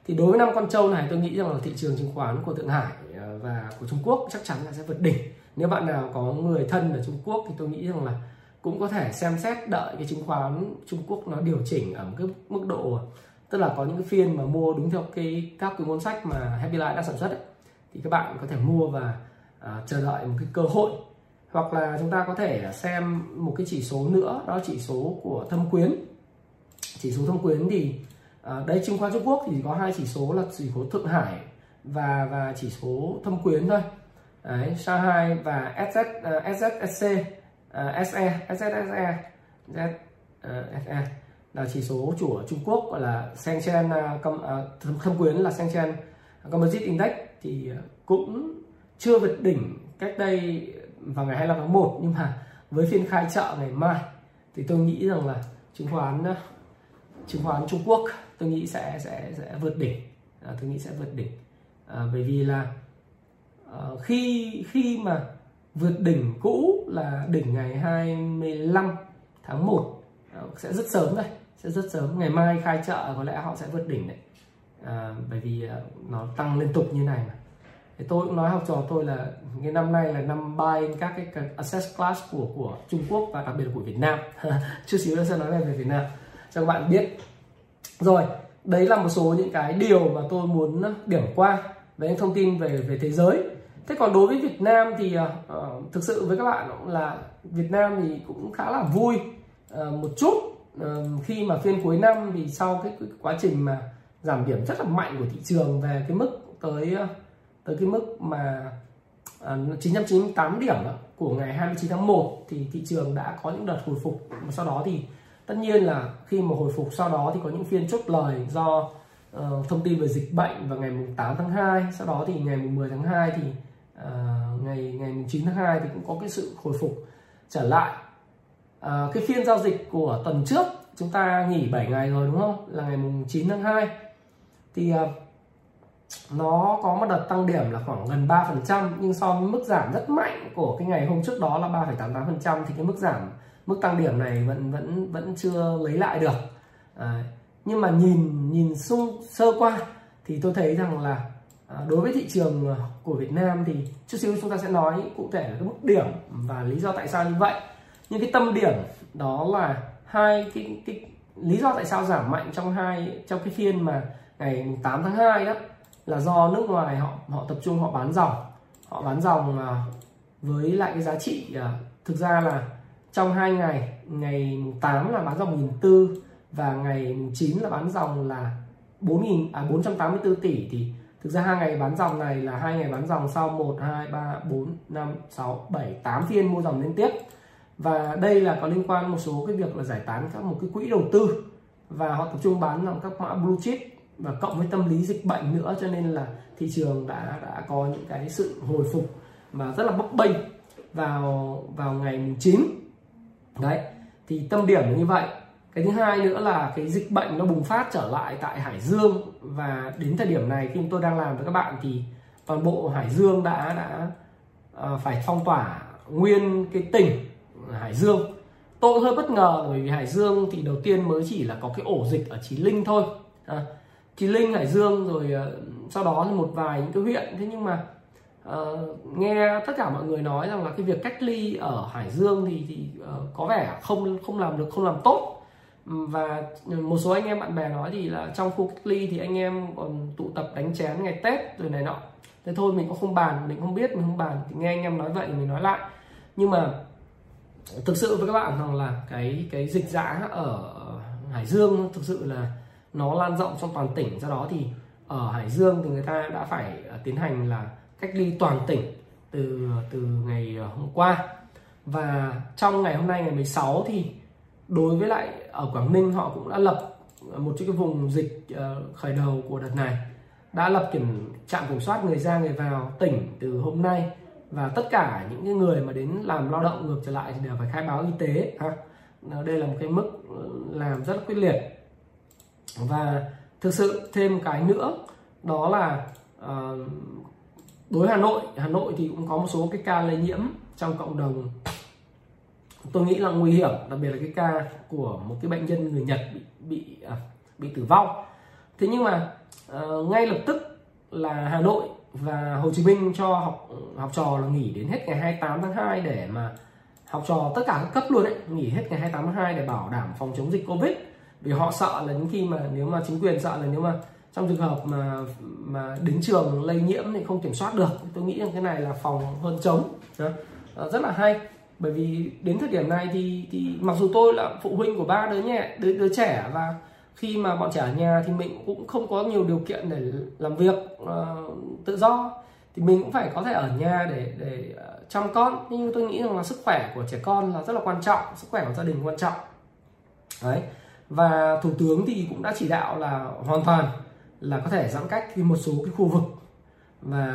Thì đối với năm con trâu này tôi nghĩ rằng là thị trường chứng khoán của Thượng Hải ờ, và của Trung Quốc chắc chắn là sẽ vượt đỉnh. Nếu bạn nào có người thân ở Trung Quốc thì tôi nghĩ rằng là cũng có thể xem xét đợi cái chứng khoán Trung Quốc nó điều chỉnh ở một cái mức độ tức là có những cái phiên mà mua đúng theo cái các cái cuốn sách mà Happy Life đã sản xuất ấy, thì các bạn có thể mua và à, chờ đợi một cái cơ hội hoặc là chúng ta có thể xem một cái chỉ số nữa đó chỉ số của thâm quyến. Chỉ số thâm quyến thì à, chứng khoán Trung Quốc thì có hai chỉ số là chỉ số Thượng Hải và và chỉ số thâm quyến thôi. Đấy, Shanghai và SZ uh, SZSC uh, SE SZSE Z, ờ, uh, SE ờ, ờ, là chỉ số của Trung Quốc gọi là Shenzhen uh, com, uh, thâm, thâm quyến là Shenzhen. Composite Index thì cũng chưa vượt đỉnh cách đây vào ngày 25 tháng 1 nhưng mà với phiên khai trợ ngày mai thì tôi nghĩ rằng là chứng khoán ờ, chứng khoán Trung Quốc tôi nghĩ sẽ sẽ sẽ vượt đỉnh. À, tôi nghĩ sẽ vượt đỉnh. À, bởi vì là à, khi khi mà vượt đỉnh cũ là đỉnh ngày 25 tháng 1 à, sẽ rất sớm đây sẽ rất sớm. Ngày mai khai trợ có lẽ họ sẽ vượt đỉnh đấy. À, bởi vì à, nó tăng liên tục như này mà thì tôi cũng nói học trò tôi là cái năm nay là năm buy các cái access class của của Trung Quốc và đặc biệt là của Việt Nam. Chút xíu nữa sẽ nói về Việt Nam. Cho các bạn biết. Rồi đấy là một số những cái điều mà tôi muốn ờ, điểm qua về những thông tin về về thế giới. Thế còn đối với Việt Nam thì uh, thực sự với các bạn là Việt Nam thì cũng khá là vui uh, một chút. Uh, khi mà phiên cuối năm thì sau cái, cái quá trình mà giảm điểm rất là mạnh của thị trường về cái mức tới tới cái mức mà à, 998 điểm của ngày 29 tháng 1 thì thị trường đã có những đợt hồi phục. Và sau đó thì tất nhiên là khi mà hồi phục sau đó thì có những phiên chốt lời do uh, thông tin về dịch bệnh vào ngày 8 tháng 2 sau đó thì ngày 10 tháng 2 thì uh, ngày ngày 9 tháng 2 thì cũng có cái sự hồi phục trở lại. Uh, cái phiên giao dịch của tuần trước chúng ta nghỉ 7 ngày rồi đúng không? Là ngày 9 tháng 2 thì uh, nó có một đợt tăng điểm là khoảng gần 3% nhưng so với mức giảm rất mạnh của cái ngày hôm trước đó là 3,88% thì cái mức giảm mức tăng điểm này vẫn vẫn vẫn chưa lấy lại được. À, nhưng mà nhìn nhìn xung sơ qua thì tôi thấy rằng là à, đối với thị trường à, của Việt Nam thì chút xíu chúng ta sẽ nói cụ thể là cái mức điểm và lý do tại sao như vậy. Nhưng cái tâm điểm đó là hai cái, cái lý do tại sao giảm mạnh trong hai trong cái phiên mà ngày 8 tháng 2 đó là do nước ngoài họ họ tập trung, họ bán dòng. Họ bán dòng à, với lại cái giá trị à, thực ra là trong hai ngày ngày 8 là bán dòng 1.400 và ngày 9 là bán dòng là 4.000 à 484 tỷ. Thì thực ra hai ngày bán dòng này là hai ngày bán dòng sau 1 2 3 4 5 6 7 8 phiên mua dòng liên tiếp. Và đây là có liên quan một số cái việc là giải tán các một cái quỹ đầu tư. Và họ tập trung bán dòng các mã blue chip và cộng với tâm lý dịch bệnh nữa cho nên là thị trường đã đã có những cái sự hồi phục mà rất là bấp bênh vào vào ngày 9 đấy thì tâm điểm là như vậy. Cái thứ hai nữa là cái dịch bệnh nó bùng phát trở lại tại Hải Dương. Và đến thời điểm này khi tôi đang làm với các bạn thì toàn bộ Hải Dương đã đã à, phải phong tỏa nguyên cái tỉnh Hải Dương. Tôi hơi bất ngờ bởi vì Hải Dương thì đầu tiên mới chỉ là có cái ổ dịch ở Chí Linh thôi. À, Chí Linh Hải Dương rồi uh, sau đó một vài những cái huyện. Thế nhưng mà uh, nghe tất cả mọi người nói rằng là cái việc cách ly ở Hải Dương thì thì uh, có vẻ không không làm được không làm tốt. Và một số anh em bạn bè nói thì là trong khu cách ly thì anh em còn tụ tập đánh chén ngày Tết rồi này nọ. Thế thôi mình cũng không bàn mình không biết mình không bàn. Thì nghe anh em nói vậy mình nói lại. Nhưng mà thực sự với các bạn rằng là cái cái dịch giã ở Hải Dương thực sự là nó lan rộng trong toàn tỉnh, do đó thì ở Hải Dương thì người ta đã phải ờ, tiến hành là cách ly toàn tỉnh từ từ ngày ờ, hôm qua. Và trong ngày hôm nay, ngày 16 thì đối với lại ở Quảng Ninh, họ cũng đã lập một cái vùng dịch ờ, khởi đầu của đợt này. Đã lập kiểm trạm kiểm soát người ra người vào tỉnh từ hôm nay. Và tất cả những cái người mà đến làm lao động ngược trở lại thì đều phải khai báo y tế, ha. Đây là một cái mức làm rất là quyết liệt và thực sự thêm cái nữa đó là uh, đối Hà Nội Hà Nội thì cũng có một số cái ca lây nhiễm trong cộng đồng. Tôi nghĩ là nguy hiểm đặc biệt là cái ca của một cái bệnh nhân người Nhật bị bị à, bị tử vong. Thế nhưng mà uh, ngay lập tức là Hà Nội và Hồ Chí Minh cho học học trò là nghỉ đến hết ngày 28 tháng 2 để mà học trò tất cả các cấp luôn đấy nghỉ hết ngày 28 tháng 2 để bảo đảm phòng chống dịch Covid vì họ sợ là những khi mà nếu mà chính quyền sợ là nếu mà trong trường hợp mà mà đến trường lây nhiễm thì không kiểm soát được tôi nghĩ rằng cái này là phòng hơn chống đó. Ờ, rất là hay bởi vì đến thời điểm này thì thì mặc dù tôi là phụ huynh của ba đứa nhẹ đứa, đứa trẻ và khi mà bọn trẻ ở nhà thì mình cũng không có nhiều điều kiện để làm việc uh, tự do. Thì mình cũng phải có thể ở nhà để để ờ, chăm con. Nhưng tôi nghĩ rằng là sức khỏe của trẻ con là rất là quan trọng sức khỏe của gia đình quan trọng. Đấy và thủ tướng thì cũng đã chỉ đạo là hoàn toàn là có thể giãn cách thì một số cái khu vực. Và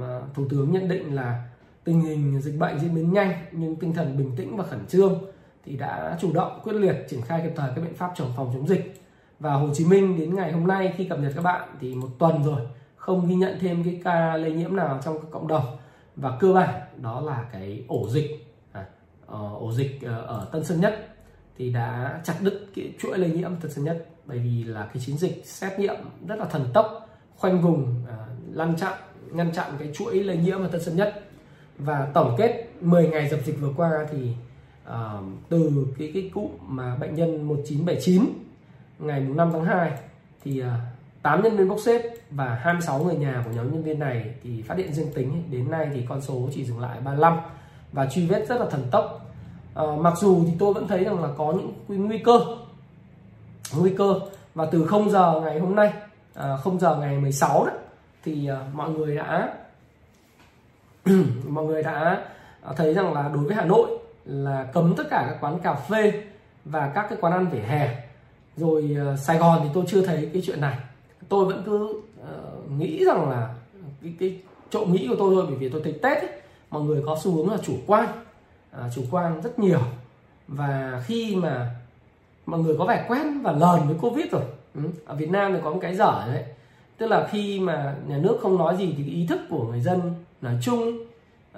à, thủ tướng nhận định là tình hình dịch bệnh diễn biến nhanh, nhưng tinh thần bình tĩnh và khẩn trương thì đã chủ động, quyết liệt triển khai kịp thời các biện pháp chống phòng chống dịch. Và Hồ Chí Minh đến ngày hôm nay khi cập nhật các bạn thì một tuần rồi không ghi nhận thêm cái ca lây nhiễm nào trong cộng đồng. Và cơ bản đó là cái ổ dịch à, ờ, ổ dịch ờ, ở Tân Sơn Nhất thì đã chặt đứt cái chuỗi lây nhiễm Tân sự Nhất. Bởi vì là cái chiến dịch xét nghiệm rất là thần tốc khoanh vùng à, ngăn chặn ngăn chặn cái chuỗi lây nhiễm ở Tân Sơn Nhất. Và tổng kết 10 ngày dập dịch vừa qua thì uh, từ cái cái cụm mà bệnh nhân 1979 ngày 5 tháng 2 thì à, uh, 8 nhân viên bốc xếp và 26 người nhà của nhóm nhân viên này thì phát hiện dương tính. Đến nay thì con số chỉ dừng lại 35 và truy vết rất là thần tốc à, mặc dù thì tôi vẫn thấy rằng là có những nguy cơ nguy cơ và từ 0 giờ ngày hôm nay à, 0 giờ ngày 16 đấy thì à, mọi người đã mọi người đã à, thấy rằng là đối với Hà Nội là cấm tất cả các quán cà phê và các cái quán ăn vỉa hè. Rồi uh, Sài Gòn thì tôi chưa thấy cái chuyện này. Tôi vẫn cứ uh, nghĩ rằng là cái, cái trộm nghĩ của tôi thôi bởi vì tôi thấy Tết ấy, mọi người có xu hướng là chủ quan à, chủ quan rất nhiều. Và khi mà mọi người có vẻ quen và lờn với covid rồi ừ. ở Việt Nam thì có một cái dở đấy. Tức là khi mà nhà nước không nói gì thì cái ý thức của người dân nói chung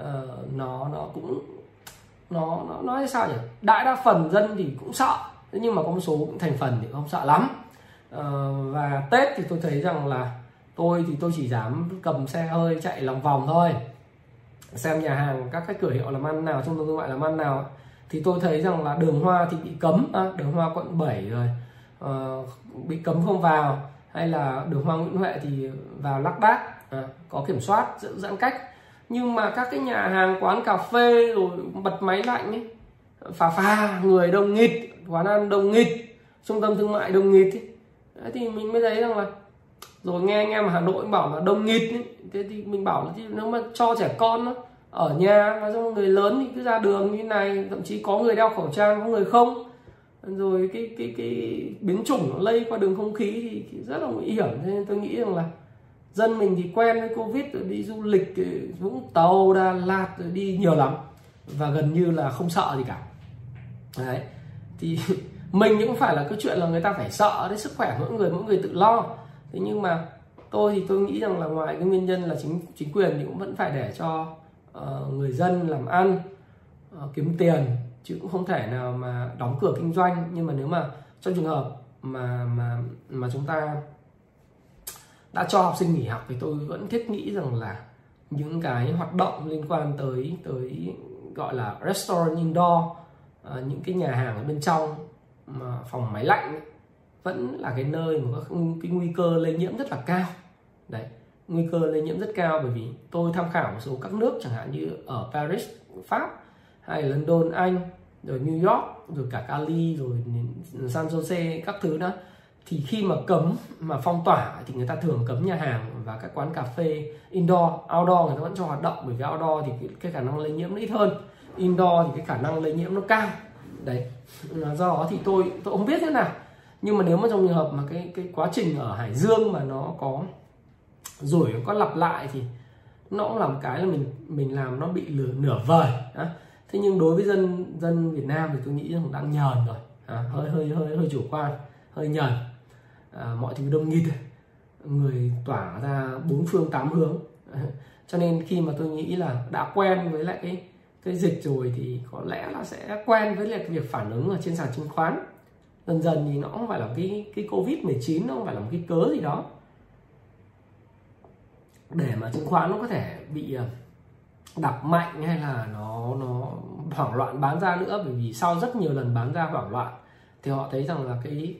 uh, nó nó cũng nó nó nói sao nhỉ? Đại đa phần dân thì cũng sợ nhưng mà có một số cũng thành phần thì không sợ lắm. Uh, và tết thì tôi thấy rằng là tôi thì tôi chỉ dám cầm xe hơi chạy lòng vòng thôi xem nhà hàng các cái cửa hiệu làm ăn nào trung tâm thương mại làm ăn nào. Thì tôi thấy rằng là đường hoa thì bị cấm à, đường hoa quận 7 rồi. À, bị cấm không vào. Hay là đường hoa nguyễn huệ thì vào lắc đác à, có kiểm soát giữ giãn cách. Nhưng mà các cái nhà hàng quán cà phê rồi bật máy lạnh ấy phà phà người đông nghịt quán ăn đông nghịt trung tâm thương mại đông nghịt ấy. Đấy thì mình mới thấy rằng là rồi nghe anh em ở Hà Nội bảo là đông nghịt ấy. thế thì mình bảo là nếu mà cho trẻ con đó, ở nhà và trong người lớn thì cứ ra đường như này thậm chí có người đeo khẩu trang có người không. Rồi cái cái cái biến chủng nó lây qua đường không khí thì, thì rất là nguy hiểm. Nên tôi nghĩ rằng là dân mình thì quen với covid rồi đi du lịch vũng tàu đà lạt rồi đi nhiều lắm. Và gần như là không sợ gì cả. Đấy. Thì mình cũng phải là cái chuyện là người ta phải sợ đến sức khỏe mỗi người mỗi người tự lo thế nhưng mà tôi thì tôi nghĩ rằng là ngoài cái nguyên nhân là chính chính quyền thì cũng vẫn phải để cho uh, người dân làm ăn uh, kiếm tiền chứ cũng không thể nào mà đóng cửa kinh doanh. Nhưng mà nếu mà trong trường hợp mà mà mà chúng ta đã cho học sinh nghỉ học thì tôi vẫn thiết nghĩ rằng là những cái hoạt động liên quan tới tới gọi là restaurant indoor uh, những cái nhà hàng ở bên trong mà phòng máy lạnh ấy, vẫn là cái nơi mà có cái nguy cơ lây nhiễm rất là cao. Đấy, nguy cơ lây nhiễm rất cao bởi vì tôi tham khảo một số các nước, chẳng hạn như ở Paris, Pháp, hay London, Anh, rồi New York, rồi cả Cali, rồi San Jose, các thứ đó. Thì khi mà cấm, mà phong tỏa thì người ta thường cấm nhà hàng và các quán cà phê indoor, outdoor người ta vẫn cho hoạt động bởi vì outdoor thì cái khả năng lây nhiễm nó ít hơn. Indoor thì cái khả năng lây nhiễm nó cao. Đấy do đó thì tôi tôi không biết thế nào nhưng mà nếu mà trong trường hợp mà cái cái quá trình ở Hải Dương mà nó có rồi có lặp lại thì nó cũng làm cái là mình mình làm nó bị lửa nửa vời đó. thế nhưng đối với dân dân Việt Nam thì tôi nghĩ rằng đang nhờn rồi à, hơi hơi hơi hơi chủ quan hơi nhờn. À, mọi thứ đông nghịt. Người tỏa ra bốn phương tám hướng. Cho nên khi mà tôi nghĩ là đã quen với lại cái cái dịch rồi thì có lẽ là sẽ quen với lại cái việc phản ứng ở trên sàn chứng khoán dần dần thì nó không phải là cái cái covid 19 nó không phải là một cái cớ gì đó. Để mà chứng khoán nó có thể bị ờ, đập mạnh hay là nó nó hoảng loạn bán ra nữa, bởi vì sau rất nhiều lần bán ra hoảng loạn thì họ thấy rằng là cái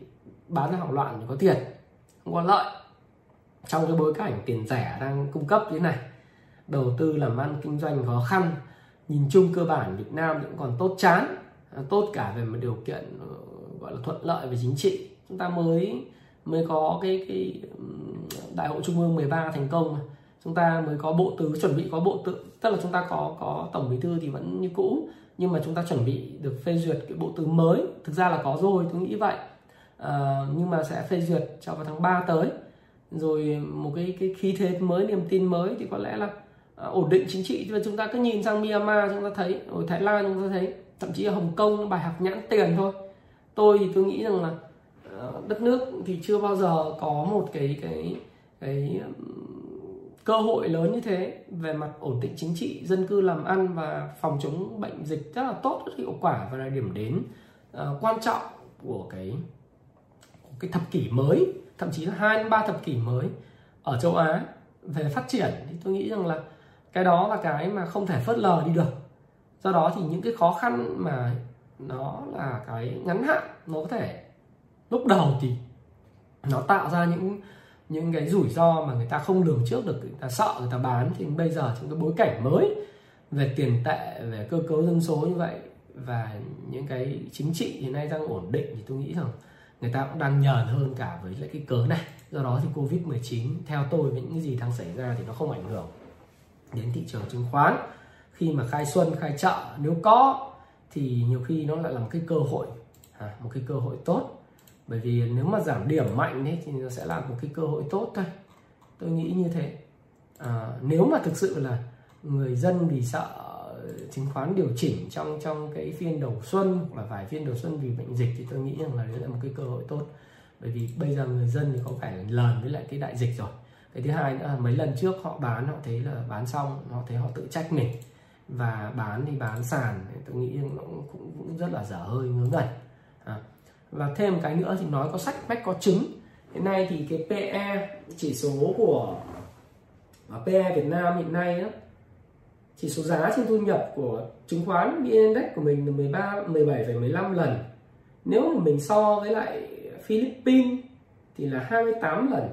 bán ra hoảng loạn thì có tiền, không có lợi. Trong cái bối cảnh tiền rẻ đang cung cấp như thế này, đầu tư làm ăn kinh doanh khó khăn, nhìn chung cơ bản Việt Nam cũng còn tốt chán ờ, tốt cả về một điều kiện ờ, gọi là thuận lợi về chính trị. Chúng ta mới mới có cái cái đại hội trung ương 13 thành công chúng ta mới có bộ tứ chuẩn bị có bộ tứ. Tức là chúng ta có có tổng bí thư thì vẫn như cũ nhưng mà chúng ta chuẩn bị được phê duyệt cái bộ tứ mới. Thực ra là có rồi tôi nghĩ vậy. À, nhưng mà sẽ phê duyệt cho vào tháng 3 tới. Rồi một cái cái khí thế mới niềm tin mới thì có lẽ là à, ổn định chính trị. Và chúng ta cứ nhìn sang Myanmar chúng ta thấy ở Thái Lan chúng ta thấy thậm chí ở Hồng Kông bài học nhãn tiền thôi tôi thì tôi nghĩ rằng là ờ, đất nước thì chưa bao giờ có một cái cái cái cơ hội lớn như thế về mặt ổn định chính trị dân cư làm ăn và phòng chống bệnh dịch rất là tốt rất hiệu quả và là điểm đến uh, quan trọng của cái cái thập kỷ mới thậm chí là hai ba thập kỷ mới ở châu Á về phát triển. Thì tôi nghĩ rằng là cái đó là cái mà không thể phớt lờ đi được. Do đó thì những cái khó khăn mà nó là cái ngắn hạn, nó có thể lúc đầu thì nó tạo ra những những cái rủi ro mà người ta không lường trước được, người ta sợ, người ta bán. Thì bây giờ trong cái bối cảnh mới về tiền tệ, về cơ cấu dân số như vậy và những cái chính trị hiện nay đang ổn định thì tôi nghĩ rằng người ta cũng đang nhờn hơn cả với lại cái cớ này. Do đó thì covid 19 theo tôi, với những cái gì đang xảy ra thì nó không ảnh hưởng đến thị trường chứng khoán. Khi mà khai xuân, khai chợ, nếu có thì nhiều khi nó lại là một cái cơ hội à, một cái cơ hội tốt. Bởi vì nếu mà giảm điểm mạnh ấy, thì nó sẽ là một cái cơ hội tốt thôi. Tôi nghĩ như thế. À, nếu mà thực sự là người dân vì sợ chứng khoán điều chỉnh trong trong cái phiên đầu xuân hoặc là vài phiên đầu xuân vì bệnh dịch thì tôi nghĩ rằng là đấy là một cái cơ hội tốt. Bởi vì bây giờ người dân thì có phải lần với lại cái đại dịch rồi. Cái thứ hai nữa là mấy lần trước họ bán họ thấy là bán xong họ thấy họ tự trách mình và bán thì bán sàn tôi nghĩ nó cũng, cũng, cũng rất là dở hơi ngớ ngẩn. À. và thêm một cái nữa thì nói có sách bách có chứng. Hiện nay thì cái PE chỉ số của à, PE Việt Nam hiện nay đó, chỉ số giá trên thu nhập của chứng khoán VN Index của mình là 13 17,15 lần. Nếu mà mình so với lại Philippines thì là 28 lần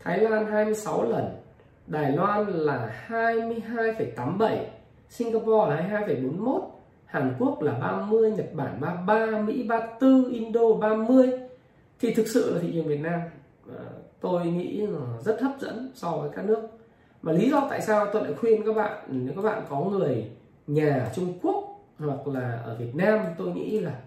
Thái Lan 26 lần Đài Loan là 22,87 Singapore là 22,41 Hàn Quốc là 30 Nhật Bản 33 Mỹ 34 Indo 30 thì thực sự là thị trường Việt Nam ờ, tôi nghĩ là rất hấp dẫn so với các nước. Mà lý do tại sao tôi lại khuyên các bạn nếu các bạn có người nhà ở Trung Quốc hoặc là ở Việt Nam tôi nghĩ là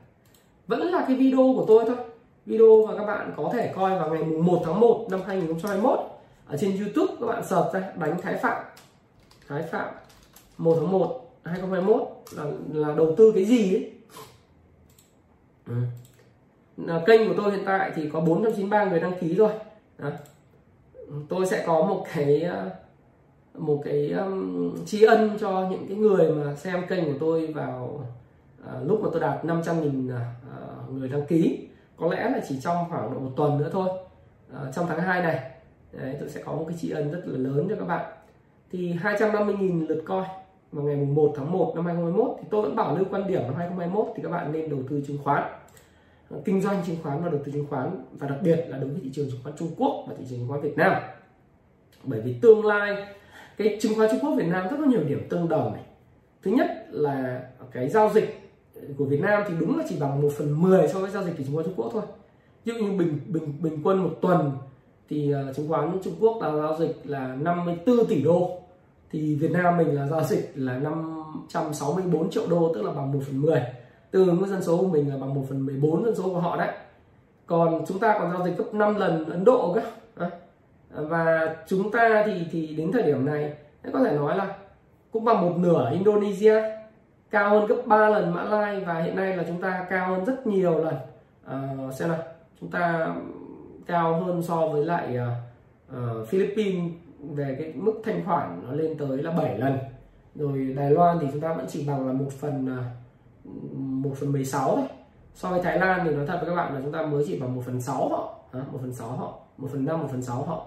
vẫn là cái video của tôi thôi. Video mà các bạn có thể coi vào ngày 1 tháng 1 năm 2021 ở trên YouTube các bạn search ra đánh Thái Phạm. Thái Phạm. 1 tháng 1 2021 là, là đầu tư cái gì ấy? Ừ. là kênh của tôi hiện tại thì có 493 người đăng ký rồi. Đó. tôi sẽ có một cái ờ, một cái um, tri ân cho những cái người mà xem kênh của tôi vào uh, lúc mà tôi đạt 500.000 uh, ờ, người đăng ký. Có lẽ là chỉ trong khoảng độ một tuần nữa thôi. Uh, trong tháng 2 này. Đấy, tôi sẽ có một cái tri ân rất là lớn cho các bạn. Thì 250.000 lượt coi vào ngày 1 tháng 1 năm 2021 thì tôi vẫn bảo lưu quan điểm năm 2021 thì các bạn nên đầu tư chứng khoán. Kinh doanh chứng khoán và đầu tư chứng khoán và đặc biệt là đối với thị trường chứng khoán Trung Quốc và thị trường chứng khoán Việt Nam. Bởi vì tương lai, cái chứng khoán Trung Quốc, Việt Nam rất có nhiều điểm tương đồng này. Thứ nhất là cái giao dịch của Việt Nam thì đúng là chỉ bằng 1 phần 10 so với giao dịch của chứng khoán Trung Quốc thôi. Ví dụ như bình bình bình quân một tuần thì ờ, chứng khoán Trung Quốc là giao dịch là 54 tỷ đô thì Việt Nam mình là giao dịch là 564 triệu đô tức là bằng 1 phần 10 tương với dân số của mình là bằng 1 phần 14 dân số của họ đấy. Còn chúng ta còn giao dịch gấp 5 lần Ấn Độ cơ. Và chúng ta thì thì đến thời điểm này có thể nói là cũng bằng một nửa Indonesia cao hơn gấp 3 lần Mã Lai và hiện nay là chúng ta cao hơn rất nhiều lần. À, xem nào. Chúng ta cao hơn so với lại uh, Philippines về cái mức thanh khoản nó lên tới là 7 lần. Rồi Đài Loan thì chúng ta vẫn chỉ bằng là một phần à, một phần 16 thôi. So với Thái Lan thì nói thật với các bạn là chúng ta mới chỉ bằng một phần sáu họ. Một phần sáu họ. Một phần năm một phần sáu họ.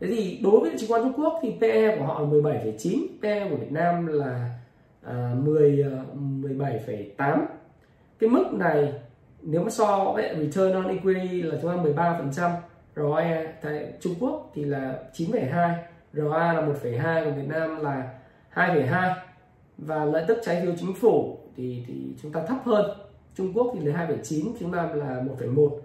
Thế thì đối với chứng khoán Trung Quốc thì PE của họ là 17,9 PE của Việt Nam là à, 10 17,8 à, cái mức này nếu mà so với return on equity là chúng ta 13 phần trăm. ROE tại Trung Quốc thì là 9,2 ROA là 1,2 còn Việt Nam là 2,2 và lợi tức trái phiếu chính phủ thì thì chúng ta thấp hơn. Trung Quốc thì là 2,9 chúng ta là 1,1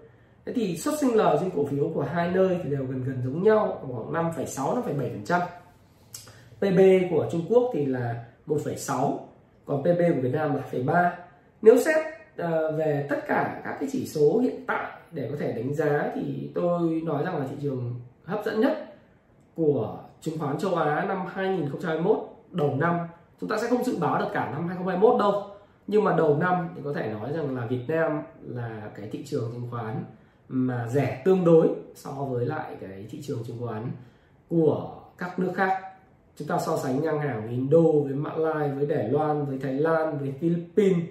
thế thì xuất sinh lời trên cổ phiếu của hai nơi thì đều gần gần giống nhau khoảng 5,6 5,7 PB của Trung Quốc thì là 1,6 còn PB của Việt Nam là 1,3 nếu xét Ờ, về tất cả các cái chỉ số hiện tại để có thể đánh giá thì tôi nói rằng là thị trường hấp dẫn nhất của chứng khoán châu Á năm 2021 đầu năm. Chúng ta sẽ không dự báo được cả năm 2021 đâu, nhưng mà đầu năm thì có thể nói rằng là Việt Nam là cái thị trường chứng khoán mà rẻ tương đối so với lại cái thị trường chứng khoán của các nước khác. Chúng ta so sánh ngang hàng với Indo, với Mã Lai, với Đài Loan, với Thái Lan, với Philippines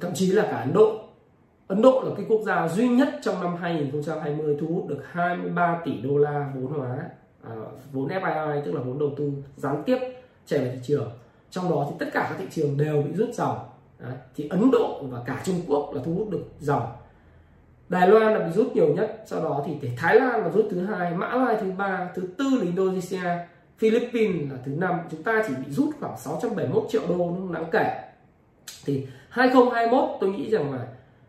thậm chí là cả Ấn Độ. Ấn Độ là cái quốc gia duy nhất trong năm 2020 thu hút được 23 tỷ đô la vốn hóa à, vốn FII tức là vốn đầu tư gián tiếp chảy vào thị trường. Trong đó thì tất cả các thị trường đều bị rút dòng. Đấy. thì Ấn Độ và cả Trung Quốc là thu hút được dòng. Đài Loan là bị rút nhiều nhất sau đó thì Thái Lan là rút thứ hai Mã Lai thứ ba thứ tư là Indonesia Philippines là thứ năm. Chúng ta chỉ bị rút khoảng 671 triệu đô không đáng kể thì 2021 tôi nghĩ rằng là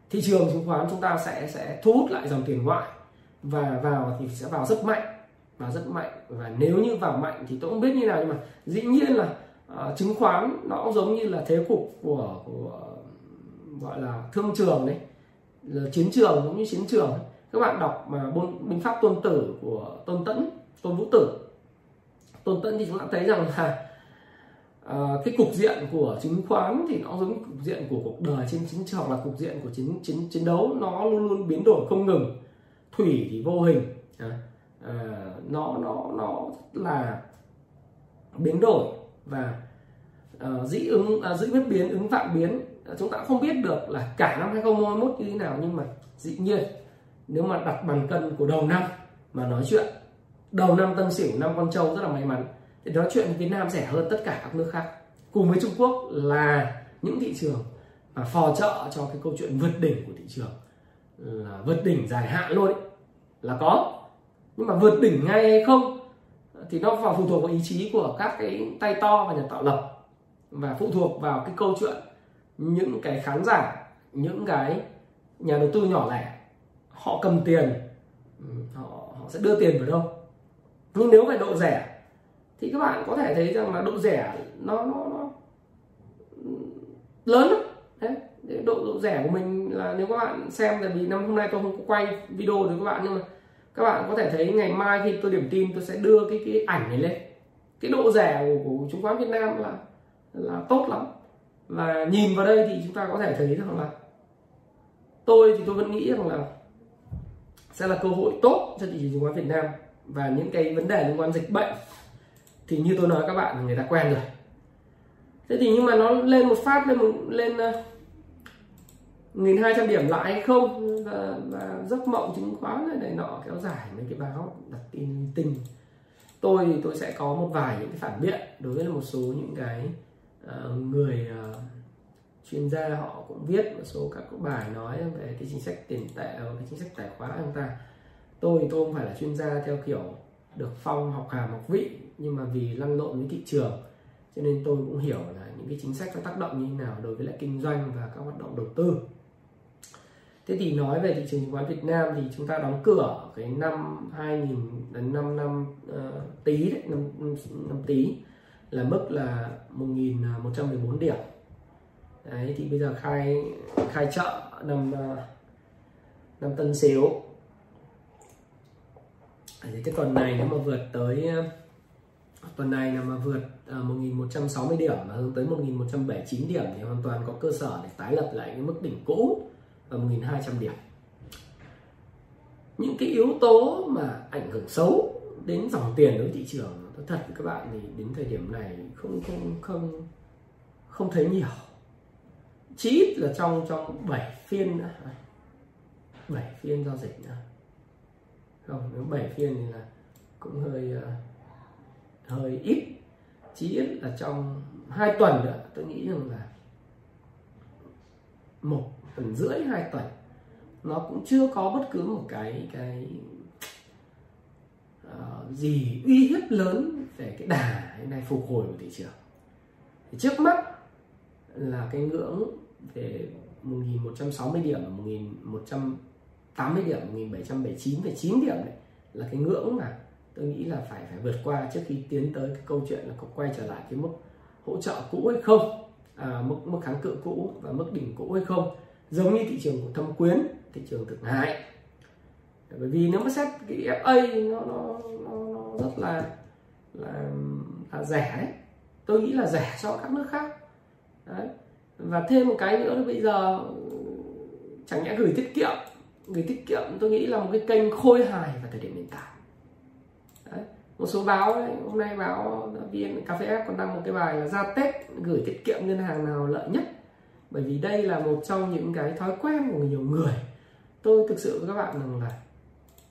thị trường chứng khoán chúng ta sẽ sẽ thu hút lại dòng tiền ngoại và vào thì sẽ vào rất mạnh và rất mạnh. Và nếu như vào mạnh thì tôi không biết như nào nhưng mà dĩ nhiên là uh, chứng khoán nó cũng giống như là thế cục của, của gọi là thương trường đấy là chiến trường cũng như chiến trường các bạn đọc mà binh pháp tôn tử của tôn tẫn tôn vũ tử. Tôn tẫn thì chúng ta thấy rằng là Ờ, cái cục diện của chứng khoán thì nó giống cục diện của cuộc đời trên chính trường là cục diện của chiến chiến chiến đấu nó luôn luôn biến đổi không ngừng. Thủy thì vô hình à, à nó nó nó là biến đổi và uh, dĩ ứng uh, dĩ bất biến ứng vạn biến. Chúng ta không biết được là cả năm 2021 như thế nào nhưng mà dĩ nhiên nếu mà đặt bàn cân của đầu năm mà nói chuyện đầu năm tân sửu năm con trâu rất là may mắn thì nói chuyện Việt Nam rẻ hơn tất cả các nước khác. Cùng với Trung Quốc là những thị trường mà phò trợ cho cái câu chuyện vượt đỉnh của thị trường. Là vượt đỉnh dài hạn luôn ấy, là có. Nhưng mà vượt đỉnh ngay hay không thì nó vào phụ thuộc vào ý chí của các cái tay to và nhà tạo lập. Và phụ thuộc vào cái câu chuyện những cái khán giả những cái nhà đầu tư nhỏ lẻ họ cầm tiền. Ừ, họ họ sẽ đưa tiền vào đâu? Nhưng nếu về độ rẻ thì các bạn có thể thấy rằng là độ rẻ nó nó, nó lớn lắm. Đấy độ độ rẻ của mình là nếu các bạn xem tại vì năm hôm nay tôi không có quay video với các bạn nhưng mà các bạn có thể thấy ngày mai khi tôi điểm tin tôi sẽ đưa cái cái ảnh này lên. Cái độ rẻ của, của chứng khoán Việt Nam là là tốt lắm. Và nhìn vào đây thì chúng ta có thể thấy rằng là tôi thì tôi vẫn nghĩ rằng là sẽ là cơ hội tốt cho thị trường chứng khoán Việt Nam và những cái vấn đề liên quan dịch bệnh thì như tôi nói các bạn người ta quen rồi. Thế thì nhưng mà nó lên một phát lên một, lên ờ, nghìn 1.200 điểm lại hay không? Và, và giấc mộng chứng khoán này, này nọ kéo dài mấy cái báo đặt tin tinh tôi thì tôi sẽ có một vài những cái phản biện đối với một số những cái uh, người uh, chuyên gia họ cũng viết một số các bài nói về cái chính sách tiền tệ và cái chính sách tài khoá của chúng ta. Tôi tôi không phải là chuyên gia theo kiểu được phong học hàm học vị nhưng mà vì lăn lộn với thị trường cho nên tôi cũng hiểu là những cái chính sách nó tác động như thế nào đối với lại kinh doanh và các hoạt động đầu tư. Thế thì nói về thị trường chứng khoán Việt Nam thì chúng ta đóng cửa cái năm 2000 đến năm năm uh, tí đấy năm, năm tí là mức là 1114 à, điểm. Đấy thì bây giờ khai khai chợ năm uh, à, năm tân xíu À, thì cái tuần này nếu mà vượt tới ờ, tuần này là mà vượt ờ, uh, 1160 điểm mà hướng tới 1179 điểm thì hoàn toàn có cơ sở để tái lập lại cái mức đỉnh cũ ở 1.200 điểm. Những cái yếu tố mà ảnh hưởng xấu đến dòng tiền đối với thị trường nói thật với các bạn thì đến thời điểm này không không không không thấy nhiều. Chỉ ít là trong trong 7 phiên 7 phiên giao dịch nữa không nếu 7 phiên thì là cũng hơi uh, hơi ít. Chí ít là trong hai tuần nữa tôi nghĩ rằng là một tuần rưỡi hai tuần nó cũng chưa có bất cứ một cái cái uh, gì uy hiếp lớn về cái đà hiện nay phục hồi của thị trường. Thì trước mắt là cái ngưỡng về 1160 điểm và 80 điểm 1779 về 9 điểm đấy. Là cái ngưỡng mà tôi nghĩ là phải phải vượt qua trước khi tiến tới cái câu chuyện là có quay trở lại cái mức hỗ trợ cũ hay không. À, mức mức kháng cự cũ và mức đỉnh cũ hay không. Giống như thị trường của thâm quyến thị trường thượng hải. Bởi vì nếu mà xét cái FA nó nó nó, nó rất là là là rẻ đấy tôi nghĩ là rẻ so với các nước khác. Đấy. Và thêm một cái nữa là bây giờ chẳng nhẽ gửi tiết kiệm gửi tiết kiệm tôi nghĩ là một cái kênh khôi hài vào thời điểm hiện tại. Đấy. một số báo ấy, hôm nay báo vn cà phê f còn đăng một cái bài là ra tết gửi tiết kiệm ngân hàng nào lợi nhất. Bởi vì đây là một trong những cái thói quen của nhiều người. Tôi thực sự với các bạn rằng là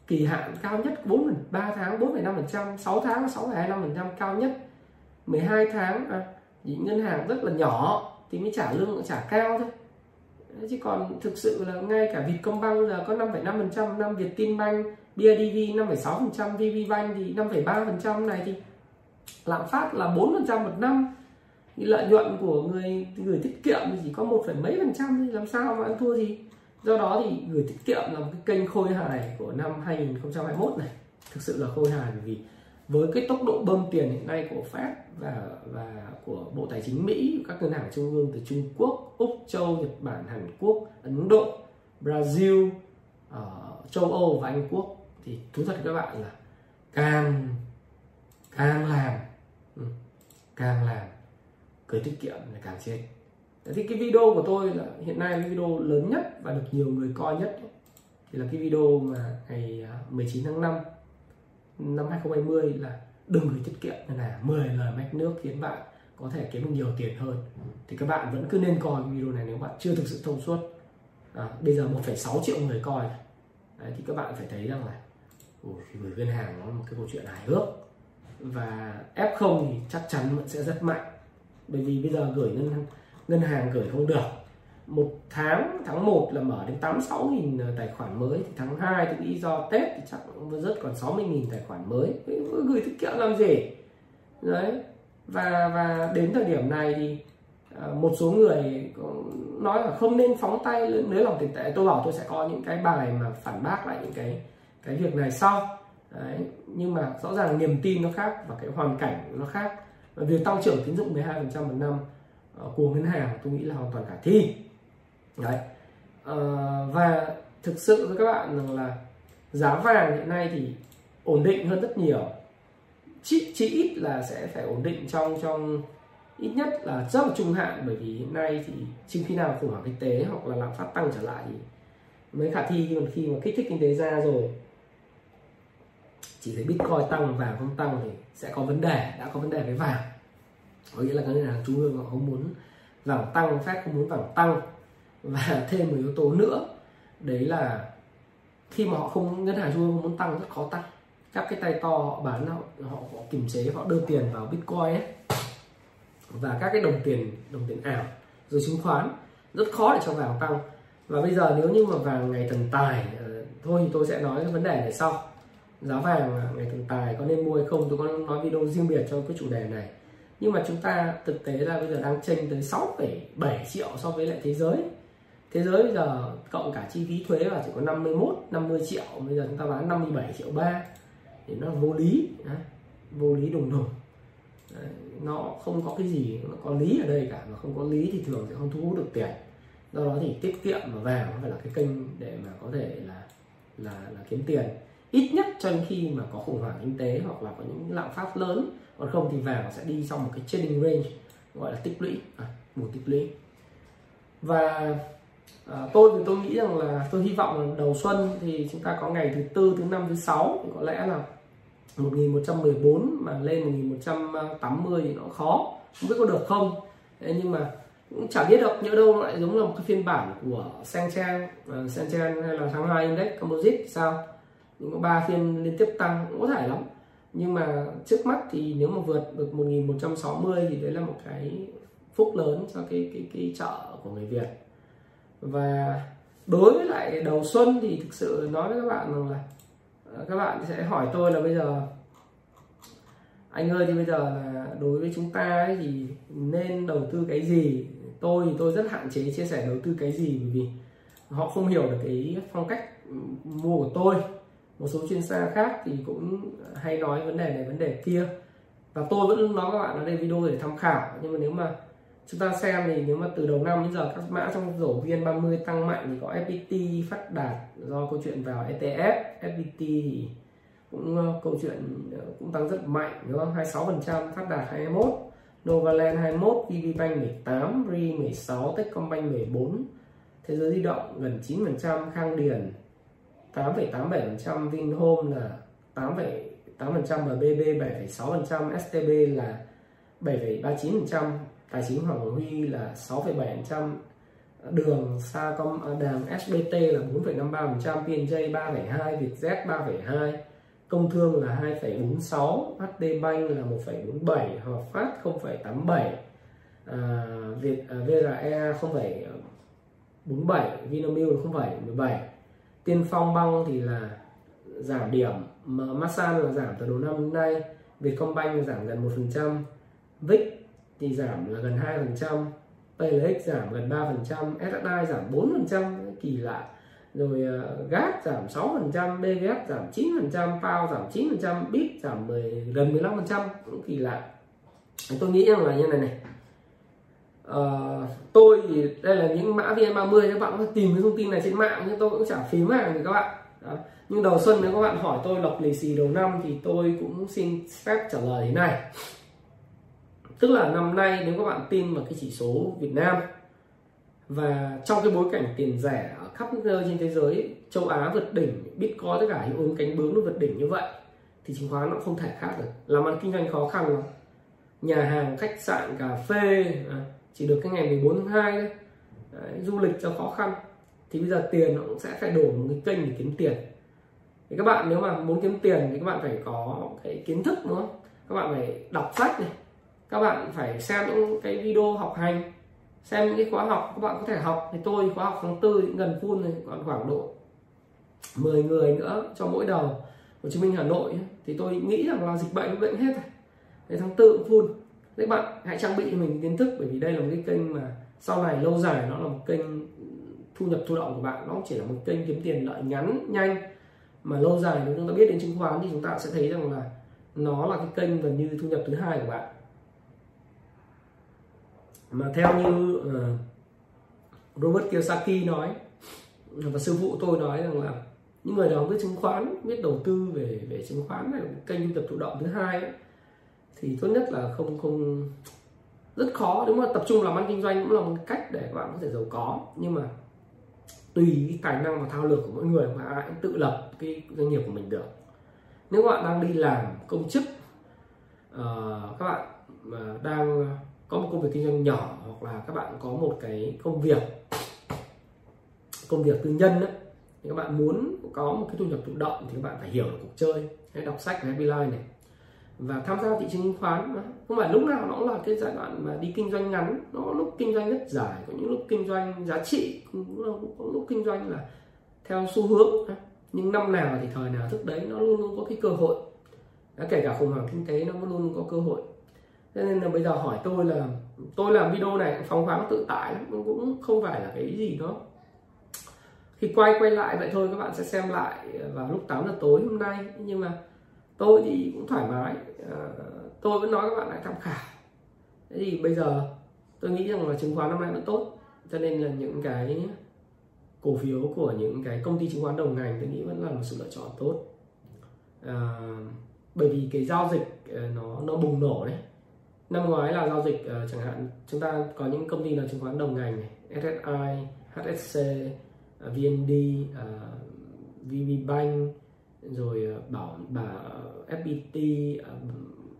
kỳ hạn cao nhất 4 3 tháng 4,5% 6 tháng 6,25% cao nhất. 12 tháng à, những ngân hàng rất là nhỏ thì mới trả lương trả cao thôi chứ còn thực sự là ngay cả Vietcombank giờ có 5,5% năm Vietinbank BIDV 5,6% VPBank thì 5,3% này thì lạm phát là 4% một năm. Thì lợi nhuận của người người tiết kiệm thì chỉ có một phẩy mấy phần trăm thì làm sao mà ăn thua gì? Do đó thì gửi tiết kiệm là một cái kênh khôi hài của năm 2021 này. Thực sự là khôi hài vì với cái tốc độ bơm tiền hiện nay của Fed và và của Bộ Tài chính Mỹ các ngân hàng trung ương từ Trung Quốc, Úc, Châu, Nhật Bản, Hàn Quốc, Ấn Độ, Brazil, uh, châu Âu và Anh Quốc thì thú thật các bạn là càng càng làm ừ, càng làm gửi tiết kiệm là càng chết thì cái video của tôi là hiện nay là video lớn nhất và được nhiều người coi nhất. Thì là cái video mà ngày ờ, 19 tháng 5 năm 2020 là đừng gửi tiết kiệm là hàng 10 lời mách nước khiến bạn có thể kiếm được nhiều tiền hơn. Thì các bạn vẫn cứ nên coi video này nếu bạn chưa thực sự thông suốt. À, bây giờ 1,6 triệu người coi Đấy, thì các bạn phải thấy rằng là gửi ngân hàng nó là một cái câu chuyện hài hước. Và F0 thì chắc chắn vẫn sẽ rất mạnh. Bởi vì bây giờ gửi ngân ngân hàng gửi không được một tháng tháng 1 là mở đến 86 nghìn ờ, tài khoản mới. Thì tháng 2 thì nghĩ do Tết thì chắc cũng rất còn 60 nghìn tài khoản mới. Gửi tiết kiệm làm gì? Đấy. Và và đến thời điểm này thì ờ, một số người nói là không nên phóng tay nới lỏng tiền tệ. Tôi bảo tôi sẽ có những cái bài mà phản bác lại những cái cái việc này sau. Đấy. Nhưng mà rõ ràng niềm tin nó khác và cái hoàn cảnh nó khác. Và việc tăng trưởng tín dụng 12% một năm ờ, của ngân hàng tôi nghĩ là hoàn toàn khả thi đấy. À, và thực sự với các bạn rằng là giá vàng hiện nay thì ổn định hơn rất nhiều. Chỉ, chỉ ít là sẽ phải ổn định trong trong ít nhất là rất là trung hạn bởi vì hiện nay thì chưa khi nào khủng hoảng kinh tế hoặc là lạm phát tăng trở lại thì mới khả thi nhưng khi mà kích thích kinh tế ra rồi chỉ thấy bitcoin tăng vàng không tăng thì sẽ có vấn đề đã có vấn đề với vàng. Có nghĩa là các ngân hàng trung ương họ không muốn vàng tăng phép không muốn vàng tăng và thêm một yếu tố nữa đấy là khi mà họ không ngân hàng trung ương muốn tăng rất khó tăng. Các cái tay to họ bán họ họ, họ kiềm chế họ đưa tiền vào bitcoin ấy. Và các cái đồng tiền đồng tiền ảo rồi chứng khoán rất khó để cho vàng tăng. Và bây giờ nếu như mà vàng ngày thần tài ờ, thôi thì tôi sẽ nói cái vấn đề này sau. Giá vàng ờ, ngày thần tài có nên mua hay không? Tôi có nói video riêng biệt cho cái chủ đề này. Nhưng mà chúng ta thực tế là bây giờ đang chênh tới 6,7 triệu so với lại thế giới thế giới bây giờ cộng cả chi phí thuế là chỉ có 51 50 triệu. Bây giờ chúng ta bán 57 triệu ba. Thì nó vô lý đấy. vô lý đùng đùng. Đấy. nó không có cái gì nó có lý ở đây cả. Mà không có lý thì thường sẽ không thu hút được tiền. Do đó thì tiết kiệm và vàng nó phải là cái kênh để mà có thể là là là kiếm tiền. Ít nhất cho đến khi mà có khủng hoảng kinh tế hoặc là có những lạm phát lớn. Còn không thì vàng sẽ đi trong một cái trading range gọi là tích lũy. À, một tích lũy. Và à, tôi thì tôi nghĩ rằng là tôi hy vọng là đầu xuân thì chúng ta có ngày thứ tư thứ năm thứ sáu thì có lẽ là 1114 mà lên 1180 thì nó khó. Không biết có được không. Thế nhưng mà cũng chả biết được nhớ đâu nó lại giống là một cái phiên bản của Sencheng uh, Sencheng hay là tháng 2 Index Composite sao? Những có ba phiên liên tiếp tăng cũng có thể lắm. Nhưng mà trước mắt thì nếu mà vượt được 1160 thì đấy là một cái phúc lớn cho cái cái cái chợ của người Việt và đối với lại đầu xuân thì thực sự nói với các bạn rằng là ờ, các bạn sẽ hỏi tôi là bây giờ, anh ơi, thì bây giờ là đối với chúng ta ấy thì nên đầu tư cái gì? Tôi thì tôi rất hạn chế chia sẻ đầu tư cái gì bởi vì họ không hiểu được cái phong cách ừ, mua của tôi. Một số chuyên gia khác thì cũng hay nói vấn đề này, vấn đề kia. Và tôi vẫn nói các bạn ở đây video để tham khảo. Nhưng mà nếu mà chúng ta xem thì nếu mà từ đầu năm đến giờ các mã trong rổ viên 30 tăng mạnh thì có FPT phát đạt do câu chuyện vào ETF FPT thì cũng ờ, câu chuyện ờ, cũng tăng rất mạnh đúng không? 26% phát đạt 21 Novaland 21 VPBank 18 RI 16 Techcombank 14 Thế giới di động gần 9% Khang Điền 8,87% Vinhome là 8,8% BB 7,6% STB là 7,39% Tài chính Hoàng Huy là 6,7% đường Sacom à, đàm SBT là 4,53% PNJ 3,2 Vietjet 3,2 công thương là 2,46 HD Bank là 1,47 Hòa Phát 0,87 à, Việt à, VRE 0,47 Vinamilk 0,17 Tiên Phong Băng thì là giảm điểm Masan là giảm từ đầu năm đến nay Vietcombank giảm gần 1% VIX thì giảm là gần 2% PLX giảm gần 3% SSI giảm 4% kỳ lạ. Rồi ờ, uh, GAT giảm 6% BVS giảm 9% PAO giảm 9% BIT giảm 10, gần 15% cũng kỳ lạ. Tôi nghĩ rằng là như này này. Uh, tôi thì đây là những mã VN30 các bạn có tìm cái thông tin này trên mạng nhưng tôi cũng trả phí mạng thì các bạn. Đó. nhưng đầu xuân nếu các bạn hỏi tôi lọc lì xì đầu năm thì tôi cũng xin phép trả lời thế này tức là năm nay nếu các bạn tin vào cái chỉ số Việt Nam và trong cái bối cảnh tiền rẻ ở khắp nơi trên thế giới, châu Á vượt đỉnh, Bitcoin tất cả hiệu ứng cánh bướm nó vượt đỉnh như vậy, thì chứng khoán nó không thể khác được. Làm ăn kinh doanh khó khăn lắm. Nhà hàng, khách sạn, cà phê à, chỉ được cái ngày 14 tháng 2 đấy. đấy, du lịch cho khó khăn. Thì bây giờ tiền nó cũng sẽ phải đổ một cái kênh để kiếm tiền. Thì các bạn nếu mà muốn kiếm tiền thì các bạn phải có cái kiến thức, đúng không? Các bạn phải đọc sách này các bạn phải xem những cái video học hành, xem những cái khóa học, các bạn có thể học. Thì tôi khóa học tháng tư gần full này còn khoảng độ 10 người nữa cho mỗi đầu Hồ Chí Minh Hà Nội thì tôi nghĩ rằng là dịch bệnh bệnh hết rồi. Đến tháng tư cũng full. Các bạn hãy trang bị cho mình kiến thức, bởi vì đây là một cái kênh mà sau này lâu dài nó là một kênh thu nhập thụ động của bạn. Nó chỉ là một kênh kiếm tiền lợi ngắn, nhanh. Mà lâu dài nếu chúng ta biết đến chứng khoán thì chúng ta sẽ thấy rằng là nó là cái kênh gần như thu nhập thứ hai của bạn mà theo như uh, Robert Kiyosaki nói và sư phụ tôi nói rằng là những người nào biết chứng khoán biết đầu tư về về chứng khoán này kênh thu nhập thụ động thứ hai ấy, thì tốt nhất là không không rất khó. Nếu mà tập trung làm ăn kinh doanh cũng là một cách để các bạn có thể giàu có. Nhưng mà tùy cái tài năng và thao lược của mỗi người mà ai cũng tự lập cái doanh nghiệp của mình được. Nếu các bạn đang đi làm công chức uh, các bạn mà đang có một công việc kinh doanh nhỏ hoặc là các bạn có một cái công việc công việc tư nhân ấy, thì các bạn muốn có một cái thu nhập thụ động thì các bạn phải hiểu được cuộc chơi hay đọc sách Happy Life này và tham gia thị trường chứng khoán không phải lúc nào nó cũng là cái giai đoạn mà đi kinh doanh ngắn nó có lúc kinh doanh rất dài có những lúc kinh doanh giá trị cũng có lúc kinh doanh là theo xu hướng nhưng năm nào thì thời nào thức đấy nó luôn luôn có cái cơ hội. Kể cả khủng hoảng kinh tế nó luôn luôn có cơ hội cho nên là bây giờ hỏi tôi là tôi làm video này phóng khoáng tự tại cũng không phải là cái gì đó. Khi quay quay lại vậy thôi các bạn sẽ xem lại vào lúc 8 giờ tối hôm nay. Nhưng mà tôi thì cũng thoải mái. À, tôi vẫn nói các bạn lại tham khảo. Thế thì bây giờ tôi nghĩ rằng là chứng khoán năm nay vẫn tốt. Cho nên là những cái cổ phiếu của những cái công ty chứng khoán đồng ngành tôi nghĩ vẫn là một sự lựa chọn tốt. À, bởi vì cái giao dịch à, nó nó bùng nổ đấy năm ngoái là giao dịch uh, chẳng hạn chúng ta có những công ty là chứng khoán đồng ngành này SSI, HSC, uh, ờ, VND, uh, ờ, VB Bank rồi uh, bảo bà FPT, uh,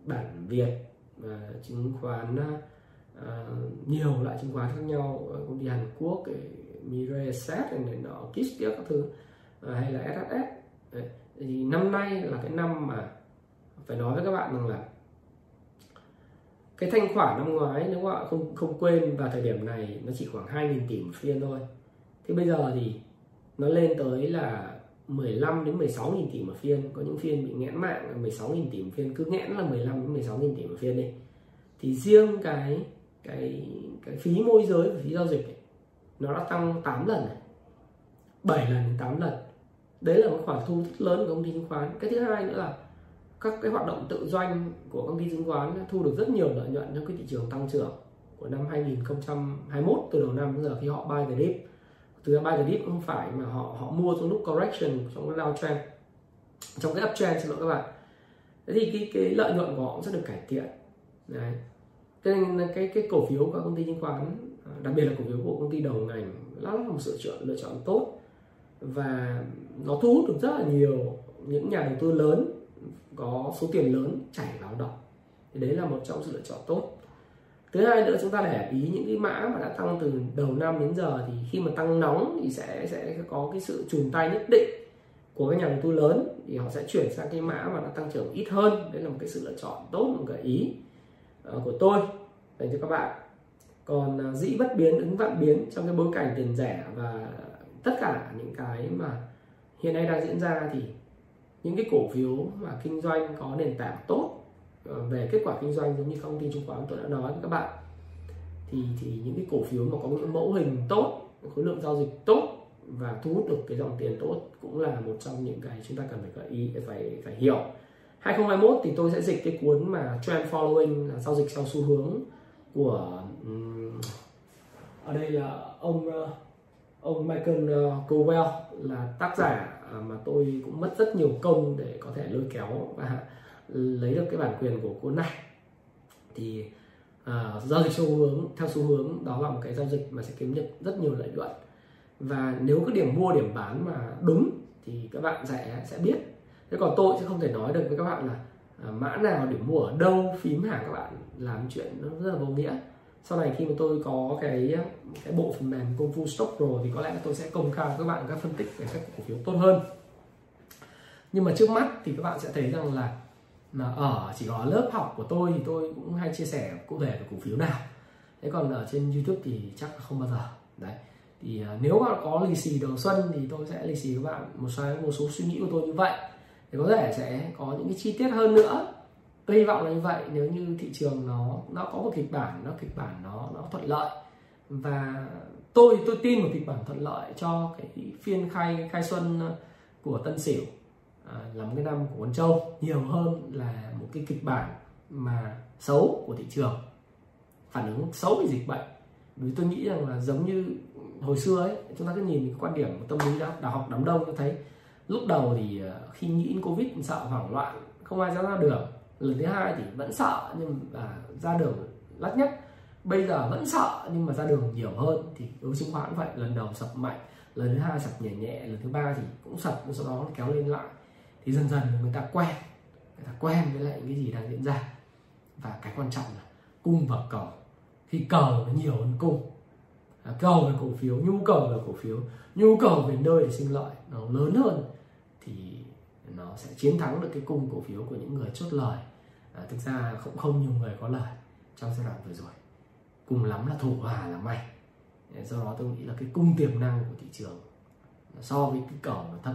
bản Việt và chứng khoán uh, nhiều loại chứng khoán khác nhau công ty Hàn Quốc Mirai Asset này nọ Kiss các thứ uh, hay là SHS thì năm nay là cái năm mà phải nói với các bạn rằng là cái thanh khoản năm ngoái nếu các bạn không không quên vào thời điểm này nó chỉ khoảng 2.000 tỷ một phiên thôi. Thế bây giờ thì nó lên tới là 15 đến 16.000 tỷ một phiên. Có những phiên bị nghẽn mạng 16.000 tỷ một phiên. Cứ nghẽn là 15 đến 16.000 tỷ một phiên đi. Thì riêng cái cái cái phí môi giới và phí giao dịch ấy, nó đã tăng 8 lần này. 7 lần đến 8 lần. Đấy là một khoản thu rất lớn của công ty chứng khoán. Cái thứ hai nữa là các cái hoạt động tự doanh của công ty chứng khoán thu được rất nhiều lợi nhuận trong cái thị trường tăng trưởng của năm 2021 từ đầu năm đến giờ khi họ buy the dip. Từ buy the dip không phải mà họ họ mua trong lúc correction, trong cái downtrend. Trong cái uptrend, xin lỗi các bạn. Thế thì cái cái lợi nhuận của họ cũng sẽ được cải thiện. Đấy. Cho nên cái cái cổ phiếu của công ty chứng khoán à, đặc biệt là cổ phiếu của công ty đầu ngành, nó là một sự chọn, lựa chọn tốt. Và nó thu hút được rất là nhiều những nhà đầu tư lớn có số tiền lớn chảy vào động thì đấy là một trong sự lựa chọn tốt. Thứ hai nữa, chúng ta để ý những cái mã mà đã tăng từ đầu năm đến giờ thì khi mà tăng nóng thì sẽ sẽ có cái sự chùn tay nhất định của các nhà đầu tư lớn thì họ sẽ chuyển sang cái mã mà nó tăng trưởng ít hơn. Đấy là một cái sự lựa chọn tốt, một gợi ý ờ, của tôi dành cho các bạn. Còn ờ, dĩ bất biến, ứng vạn biến trong cái bối cảnh tiền rẻ và tất cả những cái mà hiện nay đang diễn ra thì những cái cổ phiếu mà kinh doanh có nền tảng tốt ờ, về kết quả kinh doanh giống như công ty chứng khoán tôi đã nói với các bạn thì thì những cái cổ phiếu mà có những mẫu hình tốt khối lượng giao dịch tốt và thu hút được cái dòng tiền tốt cũng là một trong những cái chúng ta cần phải gợi ý phải phải hiểu. 2021 thì tôi sẽ dịch cái cuốn mà trend following là giao dịch theo xu hướng của um, ở đây là ông ờ, ông Michael ờ, Cowell là tác giả À, mà tôi cũng mất rất nhiều công để có thể lôi kéo và lấy được cái bản quyền của cuốn này. Thì uh, giao dịch xu hướng theo xu hướng đó là một cái giao dịch mà sẽ kiếm được rất nhiều lợi nhuận. Và nếu cái điểm mua điểm bán mà đúng thì các bạn sẽ sẽ biết. Thế còn tôi sẽ không thể nói được với các bạn là uh, mã nào điểm mua ở đâu phím hàng các bạn làm chuyện nó rất là vô nghĩa sau này khi mà tôi có cái cái bộ phần mềm công phu stock pro thì có lẽ tôi sẽ công khai các bạn các phân tích về các cổ phiếu tốt hơn. Nhưng mà trước mắt thì các bạn sẽ thấy rằng là mà ở chỉ có lớp học của tôi thì tôi cũng hay chia sẻ cụ thể về cổ phiếu nào. Thế còn ở trên youtube thì chắc là không bao giờ. Đấy. Thì uh, nếu mà có lì xì đầu xuân thì tôi sẽ lì xì các bạn một số một số suy nghĩ của tôi như vậy. Thì có thể sẽ có những cái chi tiết hơn nữa tôi hy vọng là như vậy nếu như thị trường nó nó có một kịch bản nó kịch bản nó nó thuận lợi. Và tôi tôi tin một kịch bản thuận lợi cho cái phiên khai khai xuân của tân sửu à, là một cái năm của quân châu nhiều hơn là một cái kịch bản mà xấu của thị trường. Phản ứng xấu về dịch bệnh. Vì tôi nghĩ rằng là giống như hồi xưa ấy chúng ta cứ nhìn cái quan điểm của tâm lý đã đại học đám đông tôi thấy lúc đầu thì à, khi nghĩ covid sợ hoảng loạn không ai dám ra đường lần thứ hai thì vẫn sợ nhưng mà ra đường lắt nhất bây giờ vẫn sợ nhưng mà ra đường nhiều hơn thì đối chứng khoán vậy. Lần đầu sập mạnh lần thứ hai sập nhẹ nhẹ lần thứ ba thì cũng sập sau đó kéo lên lại. Thì dần dần người ta quen người ta quen với lại cái gì đang diễn ra. Và cái quan trọng là cung và cầu. Khi cầu nó nhiều hơn cung. À, cầu về cổ phiếu nhu cầu về cổ phiếu. Nhu cầu về nơi để sinh lợi nó lớn hơn thì nó sẽ chiến thắng được cái cung cổ phiếu của những người chốt lời à, thực ra cũng không nhiều người có lời trong giai đoạn vừa rồi. Cùng lắm là thủ hòa là may. Do đó tôi nghĩ là cái cung tiềm năng của thị trường so với cái cầu nó thấp.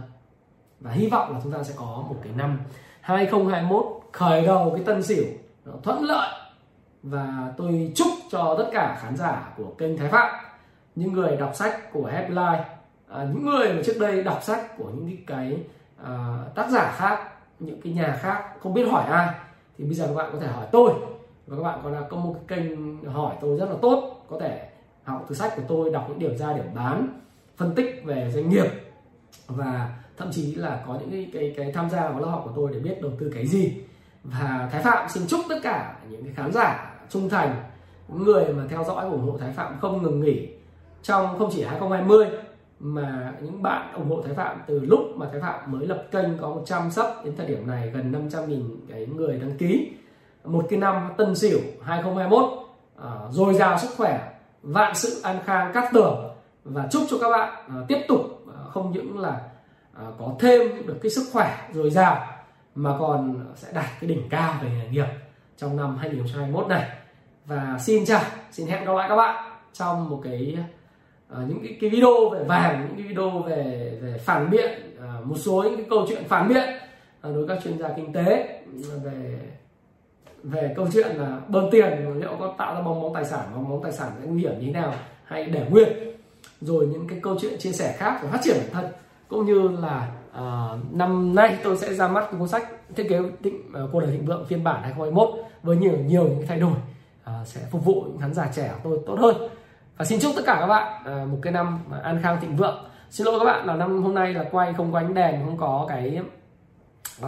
Và hy vọng là chúng ta sẽ có một cái năm 2021 khởi đầu cái tân sửu nó thuận lợi. Và tôi chúc cho tất cả khán giả của kênh Thái Phạm những người đọc sách của Headline à, những người mà trước đây đọc sách của những cái, cái à, tác giả khác những cái nhà khác không biết hỏi ai thì bây giờ các bạn có thể hỏi tôi. Và các bạn còn là có một cái kênh hỏi tôi rất là tốt. Có thể học từ sách của tôi đọc những điểm ra điểm bán phân tích về doanh nghiệp. Và thậm chí là có những cái cái, cái tham gia vào lớp học của tôi để biết đầu tư cái gì. Và Thái Phạm xin chúc tất cả những cái khán giả trung thành những người mà theo dõi ủng hộ Thái Phạm không ngừng nghỉ trong không chỉ 2020 mà những bạn ủng hộ Thái Phạm từ lúc mà Thái Phạm mới lập kênh có 100 sub đến thời điểm này gần 500.000 cái người đăng ký. Một cái năm tân sửu 2021 à, dồi dào sức khỏe vạn sự an khang cát tường. Và chúc cho các bạn à, tiếp tục à, không những là à, có thêm được cái sức khỏe dồi dào mà còn sẽ đạt cái đỉnh cao về nghề nghiệp trong năm 2021 này. Và xin chào xin hẹn gặp lại các bạn trong một cái Ờ, những cái, cái video về vàng những cái video về về phản biện à, một số những cái câu chuyện phản biện à, đối với các chuyên gia kinh tế về về câu chuyện là bơm tiền liệu có tạo ra bong bóng tài sản bong bóng tài sản sẽ nguy hiểm như thế nào hay để nguyên. Rồi những cái câu chuyện chia sẻ khác về phát triển bản thân cũng như là à, năm nay tôi sẽ ra mắt cuốn sách thiết kế định uh, cuộc đời thịnh vượng phiên bản 2021 với nhiều nhiều những thay đổi à, sẽ phục vụ những khán giả trẻ của tôi tốt hơn và xin chúc tất cả các bạn ờ, một cái năm an khang thịnh vượng. Xin lỗi các bạn là năm hôm nay là quay không có ánh đèn không có cái uh,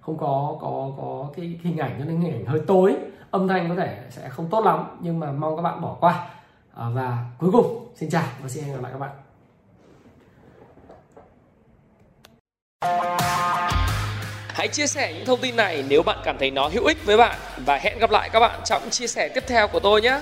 không có có có cái hình ảnh cho nên hình ảnh hơi tối. Âm thanh có thể sẽ không tốt lắm nhưng mà mong các bạn bỏ qua. À, và cuối cùng xin chào và xin hẹn gặp lại các bạn. Hãy chia sẻ những thông tin này nếu bạn cảm thấy nó hữu ích với bạn. Và hẹn gặp lại các bạn trong chia sẻ tiếp theo của tôi nhé.